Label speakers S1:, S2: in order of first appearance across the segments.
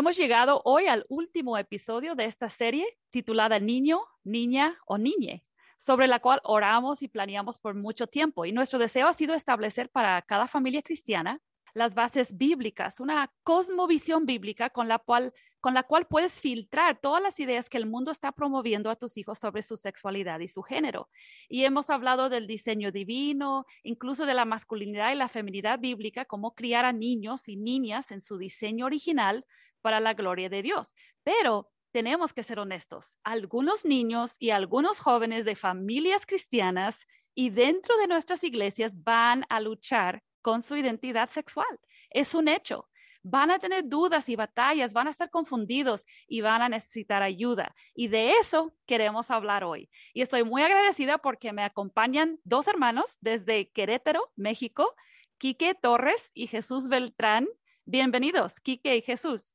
S1: Hemos llegado hoy al último episodio de esta serie titulada Niño, Niña o Niñe, sobre la cual oramos y planeamos por mucho tiempo. Y nuestro deseo ha sido establecer para cada familia cristiana las bases bíblicas, una cosmovisión bíblica con la, cual, con la cual puedes filtrar todas las ideas que el mundo está promoviendo a tus hijos sobre su sexualidad y su género. Y hemos hablado del diseño divino, incluso de la masculinidad y la feminidad bíblica, cómo criar a niños y niñas en su diseño original para la gloria de Dios. Pero tenemos que ser honestos. Algunos niños y algunos jóvenes de familias cristianas y dentro de nuestras iglesias van a luchar con su identidad sexual. Es un hecho. Van a tener dudas y batallas, van a estar confundidos y van a necesitar ayuda. Y de eso queremos hablar hoy. Y estoy muy agradecida porque me acompañan dos hermanos desde Querétaro, México, Quique Torres y Jesús Beltrán. Bienvenidos, Quique y Jesús.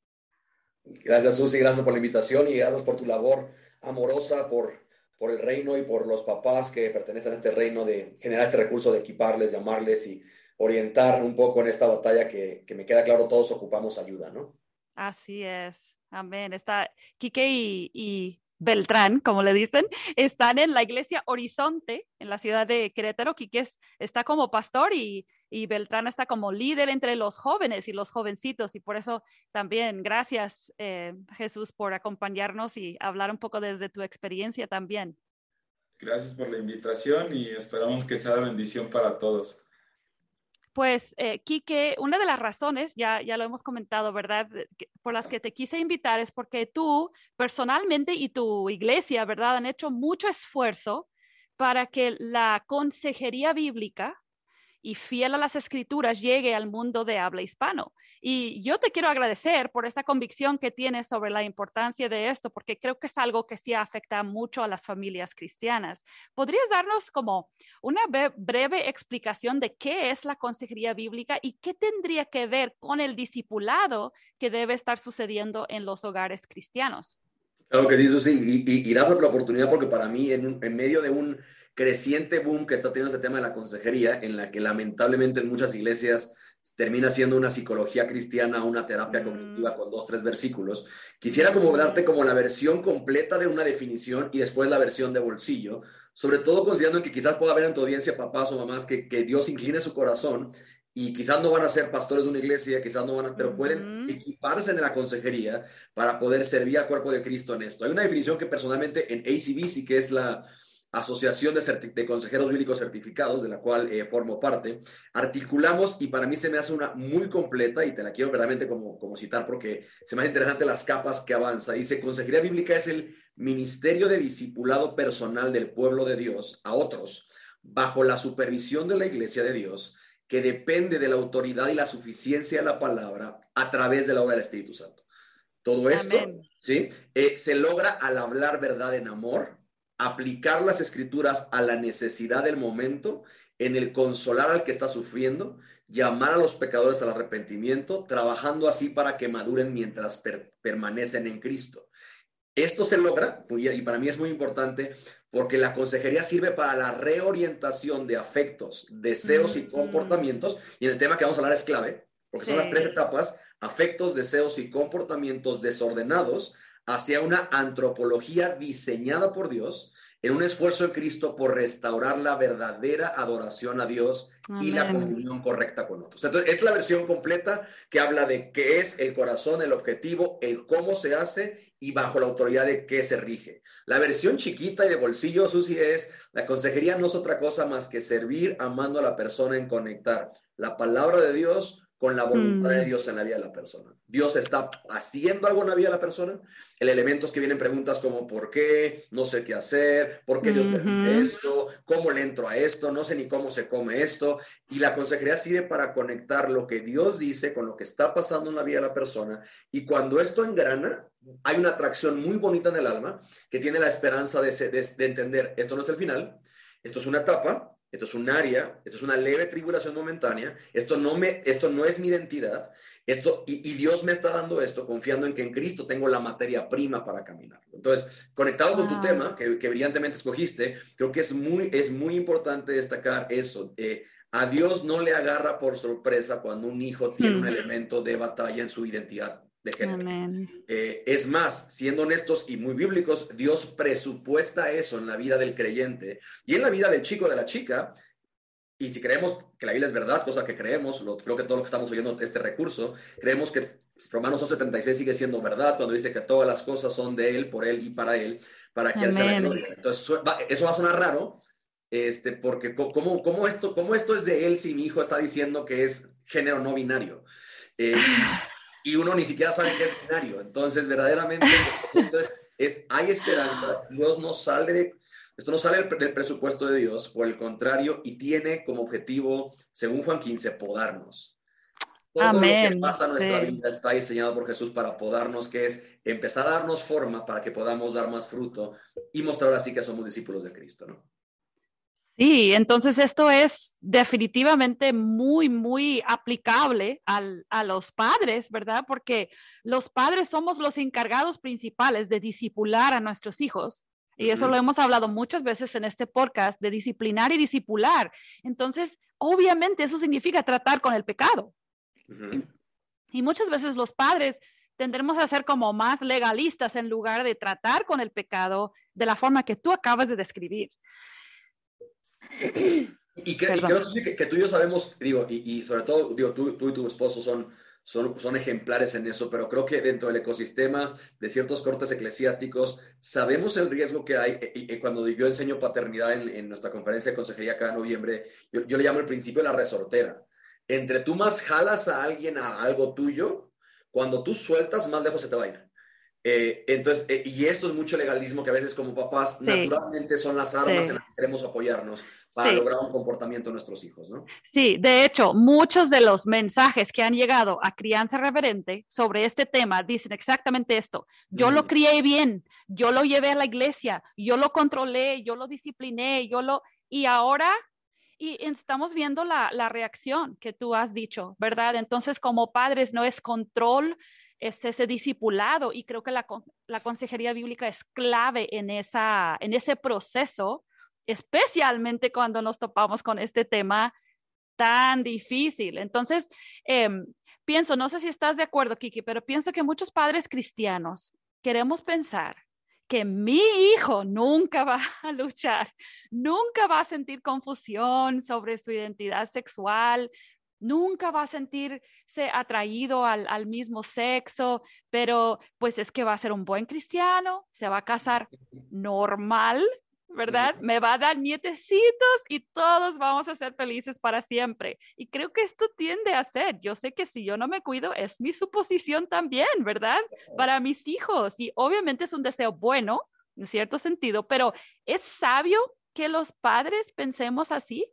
S2: Gracias, Susi, gracias por la invitación y gracias por tu labor amorosa por, por el reino y por los papás que pertenecen a este reino de generar este recurso de equiparles, llamarles y orientar un poco en esta batalla que, que me queda claro todos ocupamos ayuda, ¿no?
S1: Así es. Amén. Está Quique y, Beltrán, como le dicen, están en la iglesia Horizonte, en la ciudad de Querétaro. Quique está como pastor y, y, Beltrán está como líder entre los jóvenes y los jovencitos. Y por eso también, gracias eh, Jesús por acompañarnos y hablar un poco desde tu experiencia también.
S3: Gracias por la invitación y esperamos que sea bendición para todos.
S1: Pues, eh, Quique, una de las razones, ya, ya lo hemos comentado, ¿verdad? Por las que te quise invitar es porque tú personalmente y tu iglesia, ¿verdad? Han hecho mucho esfuerzo para que la consejería bíblica y fiel a las escrituras llegue al mundo de habla hispano. Y yo te quiero agradecer por esa convicción que tienes sobre la importancia de esto, porque creo que es algo que sí afecta mucho a las familias cristianas. ¿Podrías darnos como una breve explicación de qué es la consejería bíblica y qué tendría que ver con el discipulado que debe estar sucediendo en los hogares cristianos?
S2: Claro que sí, sí, y, y, gracias por la oportunidad, porque para mí, en medio de un creciente boom que está teniendo este tema de la consejería, en la que lamentablemente en muchas iglesias termina siendo una psicología cristiana, una terapia mm. cognitiva con dos, tres versículos. Quisiera como darte como la versión completa de una definición y después la versión de bolsillo, sobre todo considerando que quizás pueda haber en tu audiencia papás o mamás que, que Dios incline su corazón y quizás no van a ser pastores de una iglesia, quizás no van a, pero pueden equiparse en la consejería para poder servir al cuerpo de Cristo en esto. Hay una definición que personalmente en ACBC, que es la Asociación de, Consejeros Bíblicos Certificados, de la cual eh, formo parte, articulamos y para mí se me hace una muy completa y te la quiero verdaderamente como, como citar porque se me hace interesante las capas que avanza. Dice, Consejería Bíblica es el ministerio de discipulado personal del pueblo de Dios a otros bajo la supervisión de la Iglesia de Dios que depende de la autoridad y la suficiencia de la palabra a través de la obra del Espíritu Santo. Todo esto, ¿sí? Eh, se logra al hablar verdad en amor, aplicar las escrituras a la necesidad del momento, en el consolar al que está sufriendo, llamar a los pecadores al arrepentimiento, trabajando así para que maduren mientras permanecen en Cristo. Esto se logra, y para mí es muy importante, porque la consejería sirve para la reorientación de afectos, deseos y comportamientos, y en el tema que vamos a hablar es clave, porque son las tres etapas, afectos, deseos y comportamientos desordenados, hacia una antropología diseñada por Dios en un esfuerzo en Cristo por restaurar la verdadera adoración a Dios y la comunión correcta con otros. Entonces, es la versión completa que habla de qué es el corazón, el objetivo, el cómo se hace y bajo la autoridad de qué se rige. La versión chiquita y de bolsillo, Susi, es la consejería no es otra cosa más que servir amando a la persona en conectar la palabra de Dios con la voluntad de mm. Dios en la vida de la persona. Dios está haciendo algo en la vida de la persona. El elemento es que vienen preguntas como ¿por qué? No sé qué hacer, ¿por qué Dios permite esto? ¿Cómo le entro a esto? No sé ni cómo se come esto. Y la consejería sirve para conectar lo que Dios dice con lo que está pasando en la vida de la persona. Y cuando esto engrana, hay una atracción muy bonita en el alma que tiene la esperanza de, de entender, esto no es el final, esto es una etapa, esto es un área, esto es una leve tribulación momentánea, esto no, me, esto no es mi identidad, esto, y, Dios me está dando esto confiando en que en Cristo tengo la materia prima para caminar. Entonces, conectado con tu tema, que, brillantemente escogiste, creo que es muy, es muy importante destacar eso. Eh, a Dios no le agarra por sorpresa cuando un hijo tiene un elemento de batalla en su identidad de género. Eh, es más, siendo honestos y muy bíblicos, Dios presupuesta eso en la vida del creyente y en la vida del chico, de la chica. Y si creemos que la Biblia es verdad, cosa que creemos, lo, creo que todo lo que estamos oyendo este recurso, creemos que Romanos 2.76 sigue siendo verdad cuando dice que todas las cosas son de Él, por Él y para Él, para que Él sea la gloria. Entonces, eso va a sonar raro, este, porque ¿cómo, cómo, esto, ¿cómo esto es de Él si mi hijo está diciendo que es género no binario? Eh, y uno ni siquiera sabe qué es binario. Entonces, verdaderamente, entonces, es, hay esperanza. Dios no sale esto no sale del, presupuesto de Dios, por el contrario, y tiene como objetivo, según Juan 15, podarnos. Todo Amén. lo que pasa en nuestra vida está diseñado por Jesús para podarnos, que es empezar a darnos forma para que podamos dar más fruto y mostrar así que somos discípulos de Cristo, ¿no?
S1: Sí, entonces esto es definitivamente muy, muy aplicable a los padres, ¿verdad? Porque los padres somos los encargados principales de discipular a nuestros hijos. Y eso lo hemos hablado muchas veces en este podcast, de disciplinar y discipular. Entonces, obviamente eso significa tratar con el pecado. Y muchas veces los padres tendremos a ser como más legalistas en lugar de tratar con el pecado de la forma que tú acabas de describir.
S2: Y, creo que, tú y yo sabemos, digo, y, sobre todo, digo, tú, tú, y tu esposo son, son, son ejemplares en eso, pero creo que dentro del ecosistema de ciertos cortes eclesiásticos sabemos el riesgo que hay. Y, cuando yo enseño paternidad en, nuestra conferencia de consejería cada noviembre, yo, yo le llamo el principio de la resortera. Entre tú más jalas a alguien a algo tuyo, cuando tú sueltas, más lejos se te va a ir. Eh, entonces, eh, y esto es mucho legalismo que a veces como papás naturalmente son las armas en las que queremos apoyarnos para lograr un comportamiento de nuestros hijos, ¿no?
S1: Sí, de hecho, muchos de los mensajes que han llegado a crianza reverente sobre este tema dicen exactamente esto. Yo lo crié bien, yo lo llevé a la iglesia, yo lo controlé, yo lo discipliné, yo lo... Y ahora y estamos viendo la, la, reacción que tú has dicho, ¿verdad? Entonces, como padres, no es control, es ese discipulado y creo que la, la consejería bíblica es clave en, esa, en ese proceso, especialmente cuando nos topamos con este tema tan difícil. Entonces, em, pienso, no sé si estás de acuerdo, Kiki, pero pienso que muchos padres cristianos queremos pensar que mi hijo nunca va a luchar, nunca va a sentir confusión sobre su identidad sexual, nunca va a sentirse atraído al, mismo sexo, pero pues es que va a ser un buen cristiano, se va a casar normal, ¿verdad? Me va a dar nietecitos y todos vamos a ser felices para siempre. Y creo que esto tiende a ser. Yo sé que si yo no me cuido, es mi suposición también, ¿verdad? Para mis hijos. Y obviamente es un deseo bueno, en cierto sentido, pero ¿es sabio que los padres pensemos así?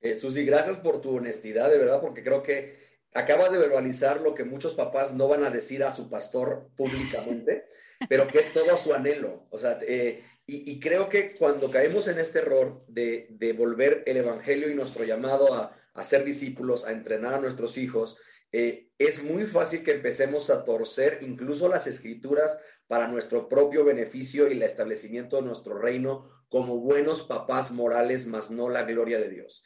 S2: Eh, Susi, gracias por tu honestidad, de verdad, porque creo que acabas de verbalizar lo que muchos papás no van a decir a su pastor públicamente, pero que es todo su anhelo. O sea, eh, y, creo que cuando caemos en este error de, de volver el Evangelio y nuestro llamado a, a, ser discípulos, a entrenar a nuestros hijos, eh, es muy fácil que empecemos a torcer incluso las escrituras para nuestro propio beneficio y el establecimiento de nuestro reino como buenos papás morales, más no la gloria de Dios.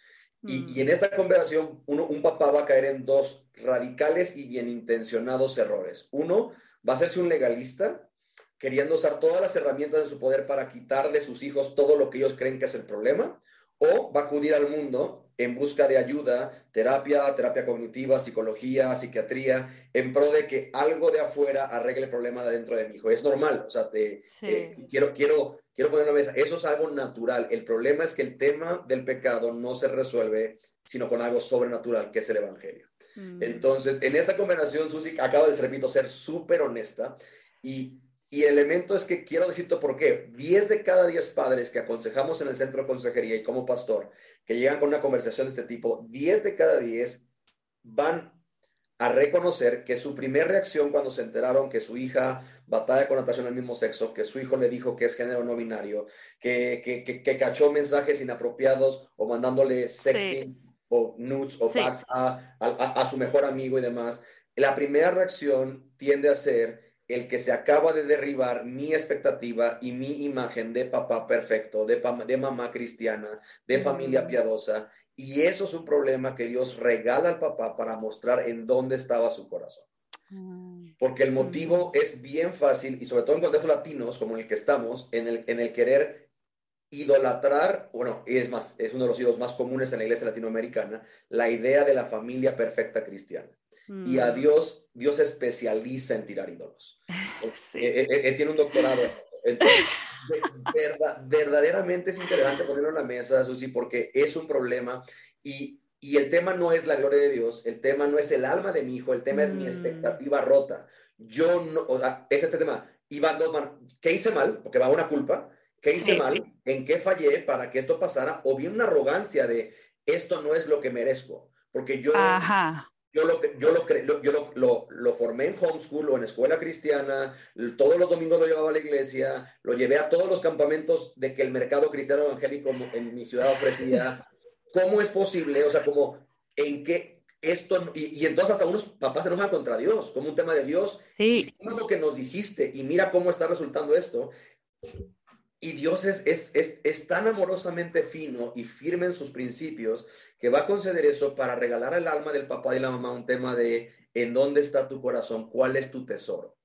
S2: Y, en esta conversación, uno, un papá va a caer en dos radicales y bien intencionados errores. Uno, va a hacerse un legalista, queriendo usar todas las herramientas de su poder para quitarle a sus hijos todo lo que ellos creen que es el problema, o va a acudir al mundo en busca de ayuda, terapia, terapia cognitiva, psicología, psiquiatría, en pro de que algo de afuera arregle el problema de dentro de mi hijo. Es normal, o sea, te, eh, quiero, quiero, quiero poner en la mesa, eso es algo natural. El problema es que el tema del pecado no se resuelve sino con algo sobrenatural, que es el Evangelio. Mm. Entonces, en esta conversación, Susi acaba de, repito, ser súper honesta y y el elemento es que quiero decirte por qué. 10 de cada 10 padres que aconsejamos en el centro de consejería y como pastor, que llegan con una conversación de este tipo, 10 de cada 10 van a reconocer que su primera reacción cuando se enteraron que su hija batalla con natación del mismo sexo, que su hijo le dijo que es género no binario, que, que, cachó mensajes inapropiados o mandándole sexting o nudes o fax a, a su mejor amigo y demás, la primera reacción tiende a ser el que se acaba de derribar mi expectativa y mi imagen de papá perfecto, de, de mamá cristiana, de familia piadosa. Y eso es un problema que Dios regala al papá para mostrar en dónde estaba su corazón. Mm. Porque el motivo mm. es bien fácil, y sobre todo en contextos latinos, como en el que estamos, en el, en el querer idolatrar, bueno, es más, es uno de los ídolos más comunes en la iglesia latinoamericana, la idea de la familia perfecta cristiana. Y a mm. Dios, Dios especializa en tirar ídolos. Eh, eh, él, tiene un doctorado. verdaderamente es interesante ponerlo en la mesa, Susi, porque es un problema y, y, el tema no es la gloria de Dios, el tema no es el alma de mi hijo, el tema es mi mm. expectativa rota. Yo no, o sea, es este tema. Iván ¿qué hice mal? Porque va una culpa ¿Qué hice mal? ¿En qué fallé para que esto pasara? O bien una arrogancia de esto no es lo que merezco. Porque yo, yo, lo, yo, lo, yo lo, lo, formé en homeschool o en escuela cristiana, todos los domingos lo llevaba a la iglesia, lo llevé a todos los campamentos de que el mercado cristiano evangélico en mi ciudad ofrecía. ¿Cómo es posible? O sea, como en qué esto, y, entonces hasta unos papás se enojan contra Dios, como un tema de Dios. Sí. Hicimos lo que nos dijiste y mira cómo está resultando esto. Y Dios es, es, es, es, tan amorosamente fino y firme en sus principios que va a conceder eso para regalar al alma del papá y la mamá un tema de en dónde está tu corazón, cuál es tu tesoro.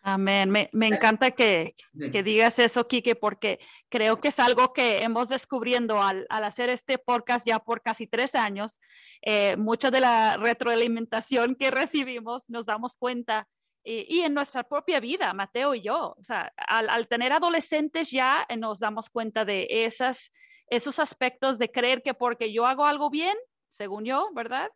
S1: Amén. Me, me encanta que, que, digas eso, Kike, porque creo que es algo que hemos descubriendo al, al hacer este podcast ya por casi tres años. Eh, mucha de la retroalimentación que recibimos nos damos cuenta y, en nuestra propia vida, Mateo y yo. O sea, al, tener adolescentes ya eh, nos damos cuenta de esas, esos aspectos de creer que porque yo hago algo bien, según yo, ¿verdad?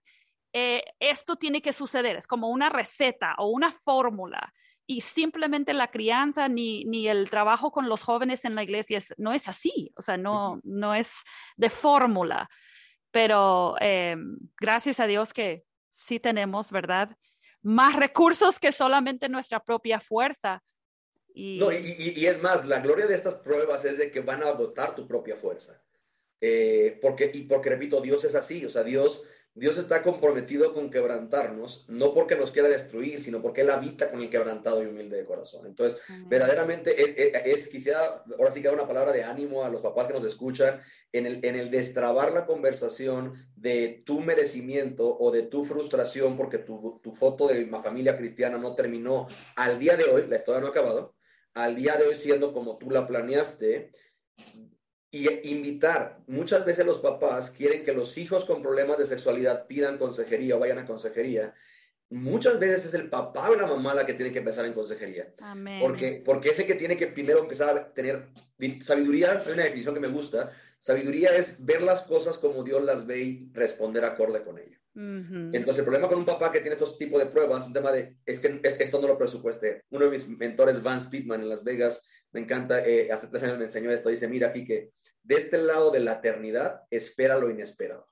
S1: Eh, esto tiene que suceder, es como una receta o una fórmula. Y simplemente la crianza ni, ni el trabajo con los jóvenes en la iglesia no es así, o sea, no, no es de fórmula. Pero eh, gracias a Dios que sí tenemos, ¿verdad? Más recursos que solamente nuestra propia fuerza.
S2: Y... No, y, es más, la gloria de estas pruebas es de que van a agotar tu propia fuerza. Eh, porque, y porque, repito, Dios es así, o sea, Dios Dios está comprometido con quebrantarnos, no porque nos quiera destruir, sino porque Él habita con el quebrantado y humilde de corazón. Entonces, verdaderamente es, quisiera, ahora sí que dar una palabra de ánimo a los papás que nos escuchan, en el, en el destrabar la conversación de tu merecimiento o de tu frustración porque tu, tu foto de una familia cristiana no terminó al día de hoy, la historia no ha acabado, al día de hoy siendo como tú la planeaste, y invitar. Muchas veces los papás quieren que los hijos con problemas de sexualidad pidan consejería o vayan a consejería. Muchas veces es el papá o la mamá la que tiene que empezar en consejería. Porque, porque ese que tiene que primero empezar a tener sabiduría, hay una definición que me gusta, sabiduría es ver las cosas como Dios las ve y responder acorde con ello. Entonces, el problema con un papá que tiene estos tipos de pruebas, un tema de, es que esto no lo presupueste. Uno de mis mentores, Van Speedman, en Las Vegas, me encanta, eh, hace tres años me enseñó esto, dice, mira aquí que de este lado de la eternidad, espera lo inesperado.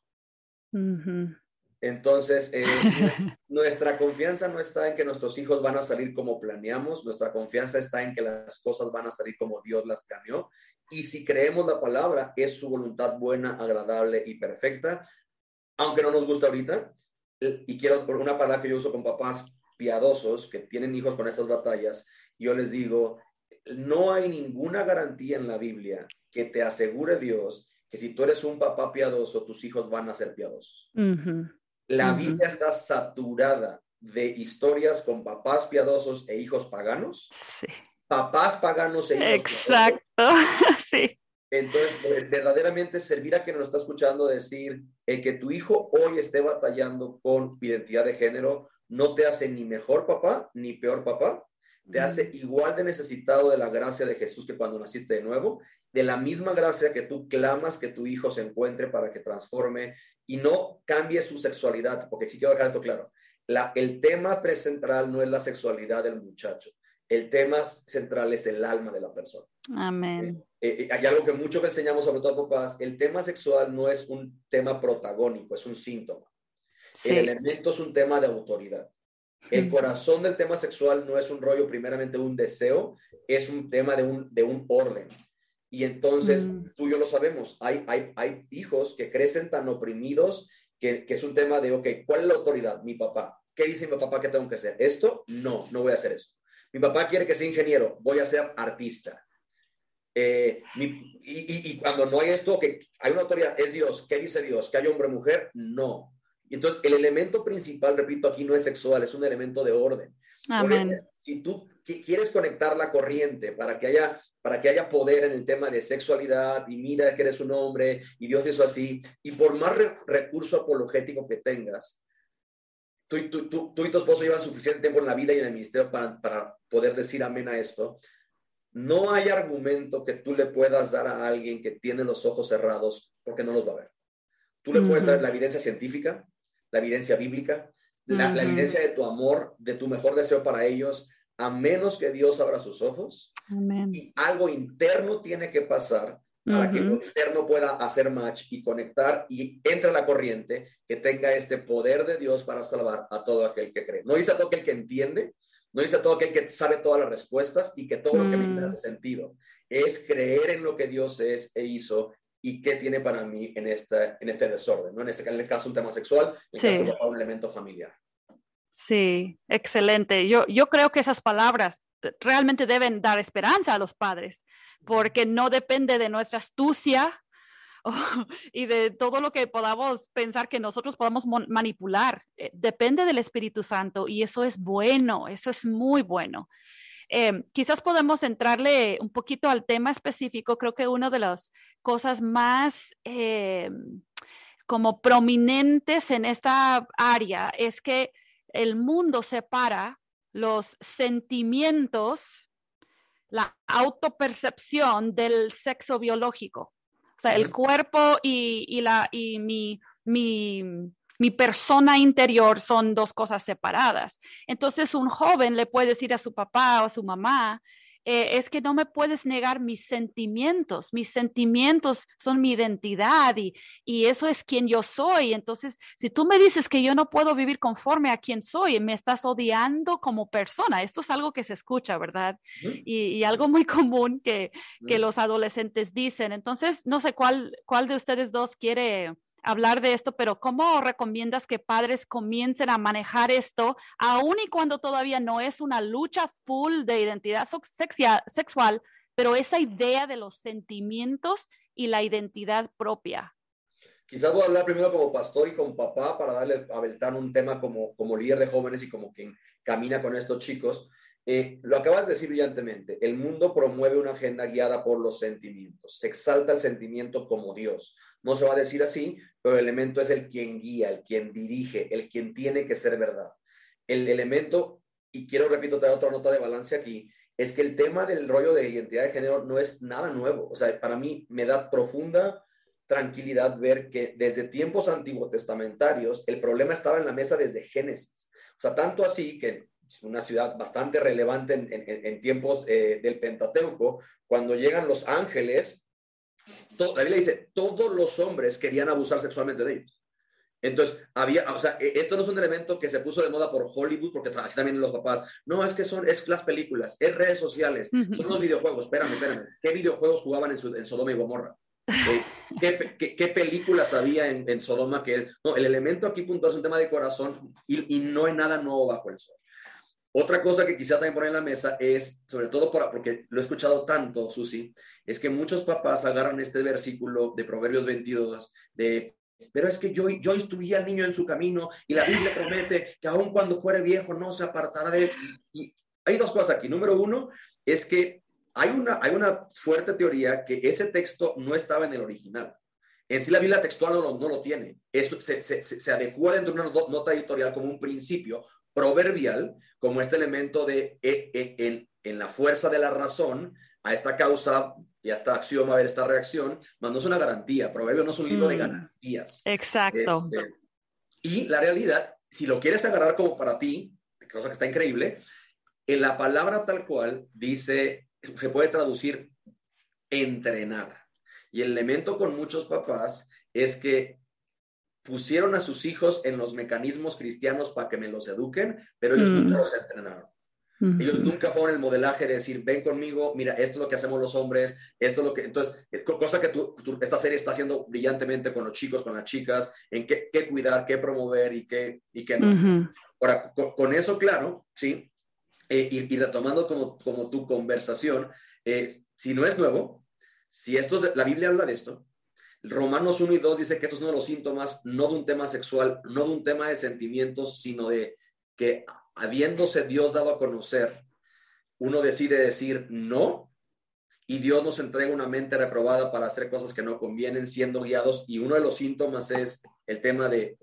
S2: Entonces, eh, nuestra confianza no está en que nuestros hijos van a salir como planeamos, nuestra confianza está en que las cosas van a salir como Dios las planeó. Y si creemos la palabra, es su voluntad buena, agradable y perfecta, aunque no nos gusta ahorita. Y quiero, por una palabra que yo uso con papás piadosos que tienen hijos con estas batallas, yo les digo, no hay ninguna garantía en la Biblia que te asegure Dios que si tú eres un papá piadoso, tus hijos van a ser piadosos. La Biblia está saturada de historias con papás piadosos e hijos paganos. Sí. Papás paganos e hijos
S1: Exacto, sí.
S2: Entonces, verdaderamente servir a quien nos está escuchando decir, el que tu hijo hoy esté batallando con identidad de género no te hace ni mejor papá ni peor papá, te hace igual de necesitado de la gracia de Jesús que cuando naciste de nuevo, de la misma gracia que tú clamas que tu hijo se encuentre para que transforme y no cambie su sexualidad, porque sí quiero dejar esto claro, la, el tema central no es la sexualidad del muchacho, el tema central es el alma de la persona.
S1: Amén.
S2: Eh, eh, hay algo que mucho que enseñamos sobre todo a papás, el tema sexual no es un tema protagónico, es un síntoma. El elemento es un tema de autoridad. El corazón del tema sexual no es un rollo primeramente un deseo, es un tema de un, de un orden. Y entonces, mm. tú y yo lo sabemos, hay, hay, hay hijos que crecen tan oprimidos que, que, es un tema de, ok, ¿cuál es la autoridad? Mi papá. ¿Qué dice mi papá que tengo que hacer? ¿Esto? No, no voy a hacer eso. Mi papá quiere que sea ingeniero, voy a ser artista. Eh, y, y, cuando no hay esto, que hay una autoridad, es Dios. ¿Qué dice Dios? ¿Que hay hombre o mujer? No. Entonces, el elemento principal, repito, aquí no es sexual, es un elemento de orden.
S1: Amén.
S2: si tú quieres conectar la corriente para que haya para que haya poder en el tema de sexualidad y mira que eres un hombre y Dios hizo así, y por más recurso apologético que tengas, tú, y tu esposo llevan suficiente tiempo en la vida y en el ministerio para, para poder decir amén a esto, no hay argumento que tú le puedas dar a alguien que tiene los ojos cerrados porque no los va a ver. Tú le puedes dar la evidencia científica, la evidencia bíblica, la, evidencia de tu amor, de tu mejor deseo para ellos, a menos que Dios abra sus ojos. Y algo interno tiene que pasar para que lo externo pueda hacer match y conectar y entre la corriente que tenga este poder de Dios para salvar a todo aquel que cree. No dice a todo aquel que entiende, no dice a todo aquel que sabe todas las respuestas y que todo lo que me mm. hace sentido. Es creer en lo que Dios es e hizo y qué tiene para mí en, esta, en este desorden, ¿no? En este en el caso un tema sexual, en el caso un elemento familiar.
S1: Sí, excelente. Yo, yo creo que esas palabras realmente deben dar esperanza a los padres, porque no depende de nuestra astucia y de todo lo que podamos pensar que nosotros podamos manipular. Eh, depende del Espíritu Santo y eso es bueno, eso es muy bueno. Eh, quizás podemos entrarle un poquito al tema específico. Creo que una de las cosas más eh, como prominentes en esta área es que el mundo separa los sentimientos, la autopercepción del sexo biológico. O sea, el cuerpo y, la, y mi, mi, mi persona interior son dos cosas separadas. Entonces, un joven le puede decir a su papá o a su mamá, eh, es que no me puedes negar mis sentimientos. Mis sentimientos son mi identidad y, y, eso es quien yo soy. Entonces, si tú me dices que yo no puedo vivir conforme a quien soy, me estás odiando como persona. Esto es algo que se escucha, ¿verdad? y, algo muy común que, que los adolescentes dicen. Entonces, no sé cuál, cuál de ustedes dos quiere hablar de esto, pero ¿cómo recomiendas que padres comiencen a manejar esto, aun y cuando todavía no es una lucha full de identidad sexual, pero esa idea de los sentimientos y la identidad propia?
S2: Quizás voy a hablar primero como pastor y como papá para darle a Beltán un tema como, como líder de jóvenes y como quien camina con estos chicos. Eh, lo acabas de decir brillantemente, el mundo promueve una agenda guiada por los sentimientos, se exalta el sentimiento como Dios. No se va a decir así, pero el elemento es el quien guía, el quien dirige, el quien tiene que ser verdad. El elemento, y quiero repito, tener otra nota de balance aquí, es que el tema del rollo de identidad de género no es nada nuevo. O sea, para mí me da profunda tranquilidad ver que desde tiempos antiguos testamentarios el problema estaba en la mesa desde Génesis. O sea, tanto así que una ciudad bastante relevante en, tiempos eh, del Pentateuco, cuando llegan los ángeles, la Biblia dice, todos los hombres querían abusar sexualmente de ellos. Entonces, había, o sea, e, esto no es un elemento que se puso de moda por Hollywood, porque así también los papás. No, es que son, es las películas, es redes sociales, son los videojuegos. Espérame, espérame. ¿Qué videojuegos jugaban en, Sodoma y Gomorra? Eh, ¿qué, películas había en, Sodoma? Que, no, el elemento aquí punto es un tema de corazón y, y no hay nada nuevo bajo el sol. Otra cosa que quisiera también poner en la mesa es, sobre todo porque lo he escuchado tanto, Susi, es que muchos papás agarran este versículo de Proverbios 22 de pero es que yo, yo instruí al niño en su camino y la Biblia promete que aun cuando fuere viejo no se apartará de él. Y hay dos cosas aquí. Número uno es que hay una, hay una fuerte teoría que ese texto no estaba en el original. En sí la Biblia textual no lo, no lo tiene. Eso se, se adecua dentro de una nota editorial como un principio, proverbial como este elemento de e, e, en, la fuerza de la razón a esta causa y a esta acción va a haber esta reacción, más no es una garantía. Proverbio no es un libro de mm. garantías.
S1: Exacto.
S2: Este, y la realidad, si lo quieres agarrar como para ti, cosa que está increíble, en la palabra tal cual dice, se puede traducir entrenar. Y el elemento con muchos papás es que pusieron a sus hijos en los mecanismos cristianos para que me los eduquen, pero ellos nunca mm. los entrenaron. Ellos nunca fueron el modelaje de decir, ven conmigo, mira, esto es lo que hacemos los hombres, esto es lo que... Entonces, eh, cosa que tú, esta serie está haciendo brillantemente con los chicos, con las chicas, en qué, qué cuidar, qué promover y qué, y qué no hacer. Ahora, con, eso claro, ¿sí? Eh, y, retomando como, como tu conversación, eh, si no es nuevo, si esto, la Biblia habla de esto, Romanos 1 y 2 dice que esto es uno de los síntomas, no de un tema sexual, no de un tema de sentimientos, sino de que habiéndose Dios dado a conocer, uno decide decir no y Dios nos entrega una mente reprobada para hacer cosas que no convienen, siendo guiados. Y uno de los síntomas es el tema de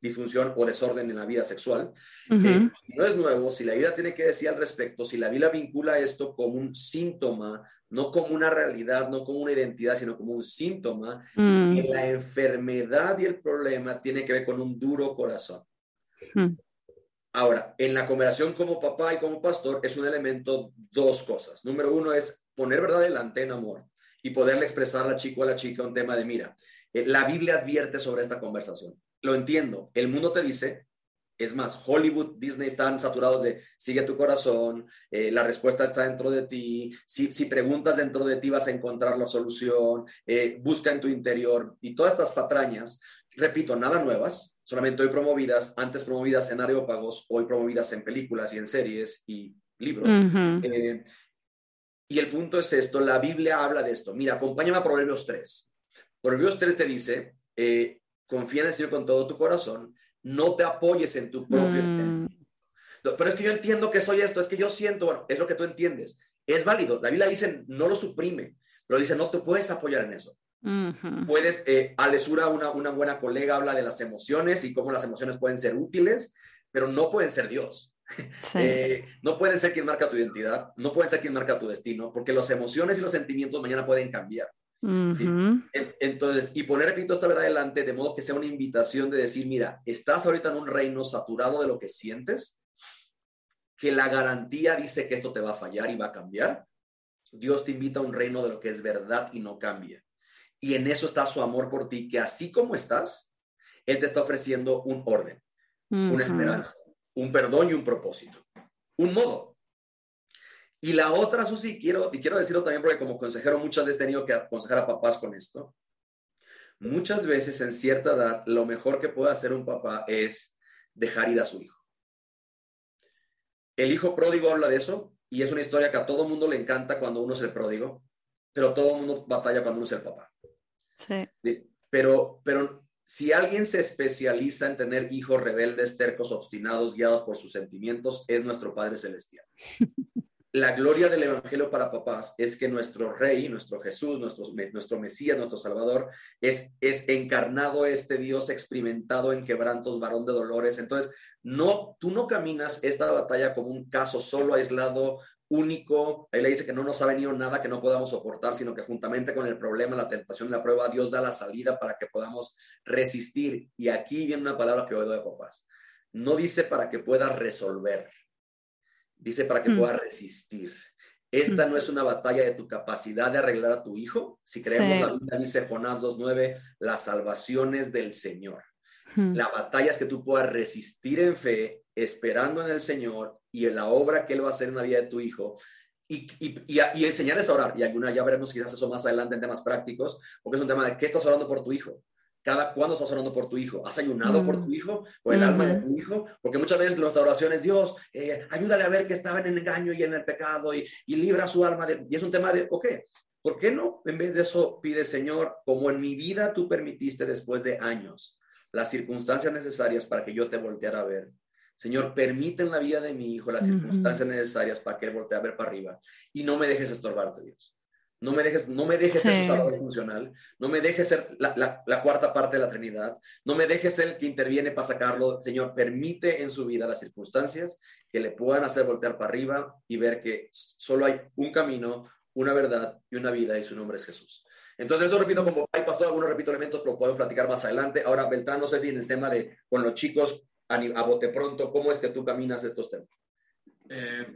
S2: disfunción o desorden en la vida sexual. Eh, no es nuevo, si la Biblia tiene que decir al respecto, si la Biblia vincula esto como un síntoma, no como una realidad, no como una identidad, sino como un síntoma, mm. la enfermedad y el problema tiene que ver con un duro corazón. Ahora, en la conversación como papá y como pastor es un elemento, dos cosas. Número uno es poner verdad delante en amor y poderle expresar a la chica o a la chica un tema de, mira, eh, la Biblia advierte sobre esta conversación. Lo entiendo. El mundo te dice, es más, Hollywood, Disney están saturados de sigue tu corazón, eh, la respuesta está dentro de ti, si, si, preguntas dentro de ti vas a encontrar la solución, eh, busca en tu interior y todas estas patrañas, repito, nada nuevas, solamente hoy promovidas, antes promovidas en areópagos, hoy promovidas en películas y en series y libros. Y el punto es esto, la Biblia habla de esto. Mira, acompáñame a Proverbios 3. Proverbios 3 te dice, eh, confía en el Señor con todo tu corazón, no te apoyes en tu propio mm. Pero es que yo entiendo que soy esto, es que yo siento, bueno, es lo que tú entiendes. Es válido. La Biblia dice, no lo suprime, pero dice, no te puedes apoyar en eso. Puedes, eh, Alesura, una, una buena colega, habla de las emociones y cómo las emociones pueden ser útiles, pero no pueden ser Dios. Eh, no pueden ser quien marca tu identidad, no pueden ser quien marca tu destino, porque las emociones y los sentimientos mañana pueden cambiar. Entonces, y poner, repito, esta verdad adelante de modo que sea una invitación de decir, mira, estás ahorita en un reino saturado de lo que sientes, que la garantía dice que esto te va a fallar y va a cambiar. Dios te invita a un reino de lo que es verdad y no cambia. Y en eso está su amor por ti, que así como estás, Él te está ofreciendo un orden, una esperanza, un perdón y un propósito, un modo. Y la otra, Susi, quiero, y quiero decirlo también porque como consejero muchas veces he tenido que aconsejar a papás con esto. Muchas veces en cierta edad lo mejor que puede hacer un papá es dejar ir a su hijo. El hijo pródigo habla de eso y es una historia que a todo mundo le encanta cuando uno es el pródigo, pero todo el mundo batalla cuando uno es el papá. Sí. Pero, pero si alguien se especializa en tener hijos rebeldes, tercos, obstinados, guiados por sus sentimientos, es nuestro Padre Celestial. La gloria del Evangelio para papás es que nuestro Rey, nuestro Jesús, nuestro, nuestro Mesías, nuestro Salvador, es, es encarnado este Dios experimentado en quebrantos, varón de dolores. Entonces, no, tú no caminas esta batalla como un caso solo aislado, único. Ahí le dice que no nos ha venido nada que no podamos soportar, sino que juntamente con el problema, la tentación y la prueba, Dios da la salida para que podamos resistir. Y aquí viene una palabra que oído de papás. No dice para que puedas resolver, dice para que mm. puedas resistir. Esta mm. no es una batalla de tu capacidad de arreglar a tu hijo. Si creemos la Biblia, dice Jonás 2.9, las salvaciones del Señor. Mm. La batalla es que tú puedas resistir en fe, esperando en el Señor y en la obra que Él va a hacer en la vida de tu hijo y, y, y, enseñarles a orar. Y alguna ya veremos quizás eso más adelante en temas prácticos, porque es un tema de qué estás orando por tu hijo. Cada cuándo estás orando por tu hijo. ¿Has ayunado por mm. tu hijo o el alma de tu hijo? Porque muchas veces nuestra oración es Dios, eh, ayúdale a ver que estaba en el engaño y en el pecado y, y libra su alma. De, y es un tema de, ok, ¿por qué no? En vez de eso, pide Señor, como en mi vida tú permitiste después de años las circunstancias necesarias para que yo te volteara a ver Señor, permite en la vida de mi hijo las circunstancias necesarias para que él voltee a ver para arriba y no me dejes estorbarte, Dios. No me dejes, no me dejes ser su funcional, no me dejes ser la, la, cuarta parte de la Trinidad, no me dejes ser el que interviene para sacarlo. Señor, permite en su vida las circunstancias que le puedan hacer voltear para arriba y ver que solo hay un camino, una verdad y una vida y su nombre es Jesús. Entonces, eso repito como hay pastor, algunos repito elementos, pero podemos platicar más adelante. Ahora, Beltrán, no sé si en el tema de con los chicos, a, bote pronto, ¿cómo es que tú caminas estos temas?
S3: Eh,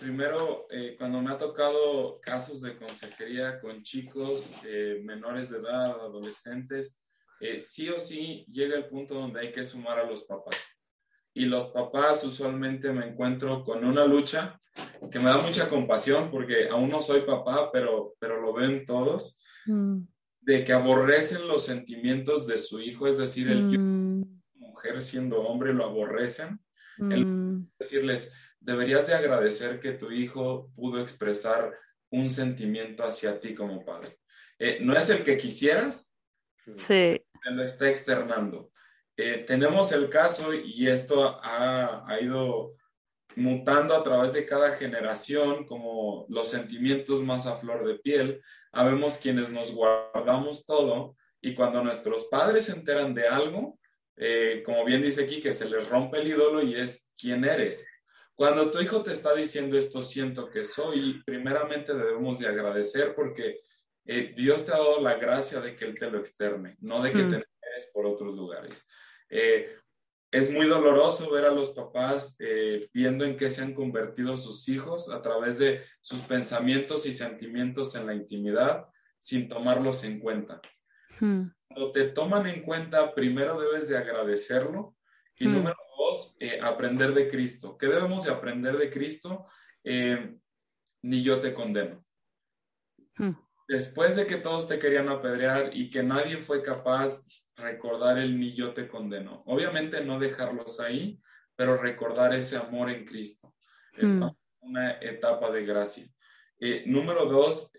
S3: primero, eh, cuando me ha tocado casos de consejería con chicos eh, menores de edad, adolescentes, sí o sí llega el punto donde hay que sumar a los papás. Y los papás usualmente me encuentro con una lucha que me da mucha compasión porque aún no soy papá, pero, pero lo ven todos, mm. de que aborrecen los sentimientos de su hijo, es decir, el mm siendo hombre lo aborrecen. Mm. decirles, deberías de agradecer que tu hijo pudo expresar un sentimiento hacia ti como padre. Eh, no es el que quisieras,
S1: Sí.
S3: Te lo está externando. Eh, tenemos el caso y esto ha, ha ido mutando a través de cada generación, como los sentimientos más a flor de piel. Habemos quienes nos guardamos todo y cuando nuestros padres se enteran de algo, eh, como bien dice aquí, que se les rompe el ídolo y es quién eres. Cuando tu hijo te está diciendo esto siento que soy, primeramente debemos de agradecer porque eh, Dios te ha dado la gracia de que Él te lo externe, no de que mm. te enteres por otros lugares. Eh, es muy doloroso ver a los papás eh, viendo en qué se han convertido sus hijos a través de sus pensamientos y sentimientos en la intimidad sin tomarlos en cuenta. Hmm. Cuando te toman en cuenta, primero debes de agradecerlo y hmm. número dos, eh, aprender de Cristo. ¿Qué debemos de aprender de Cristo? Eh, ni yo te condeno. Hmm. Después de que todos te querían apedrear y que nadie fue capaz recordar el ni yo te condeno. Obviamente no dejarlos ahí, pero recordar ese amor en Cristo. Es mm. una etapa de gracia. Eh, número dos,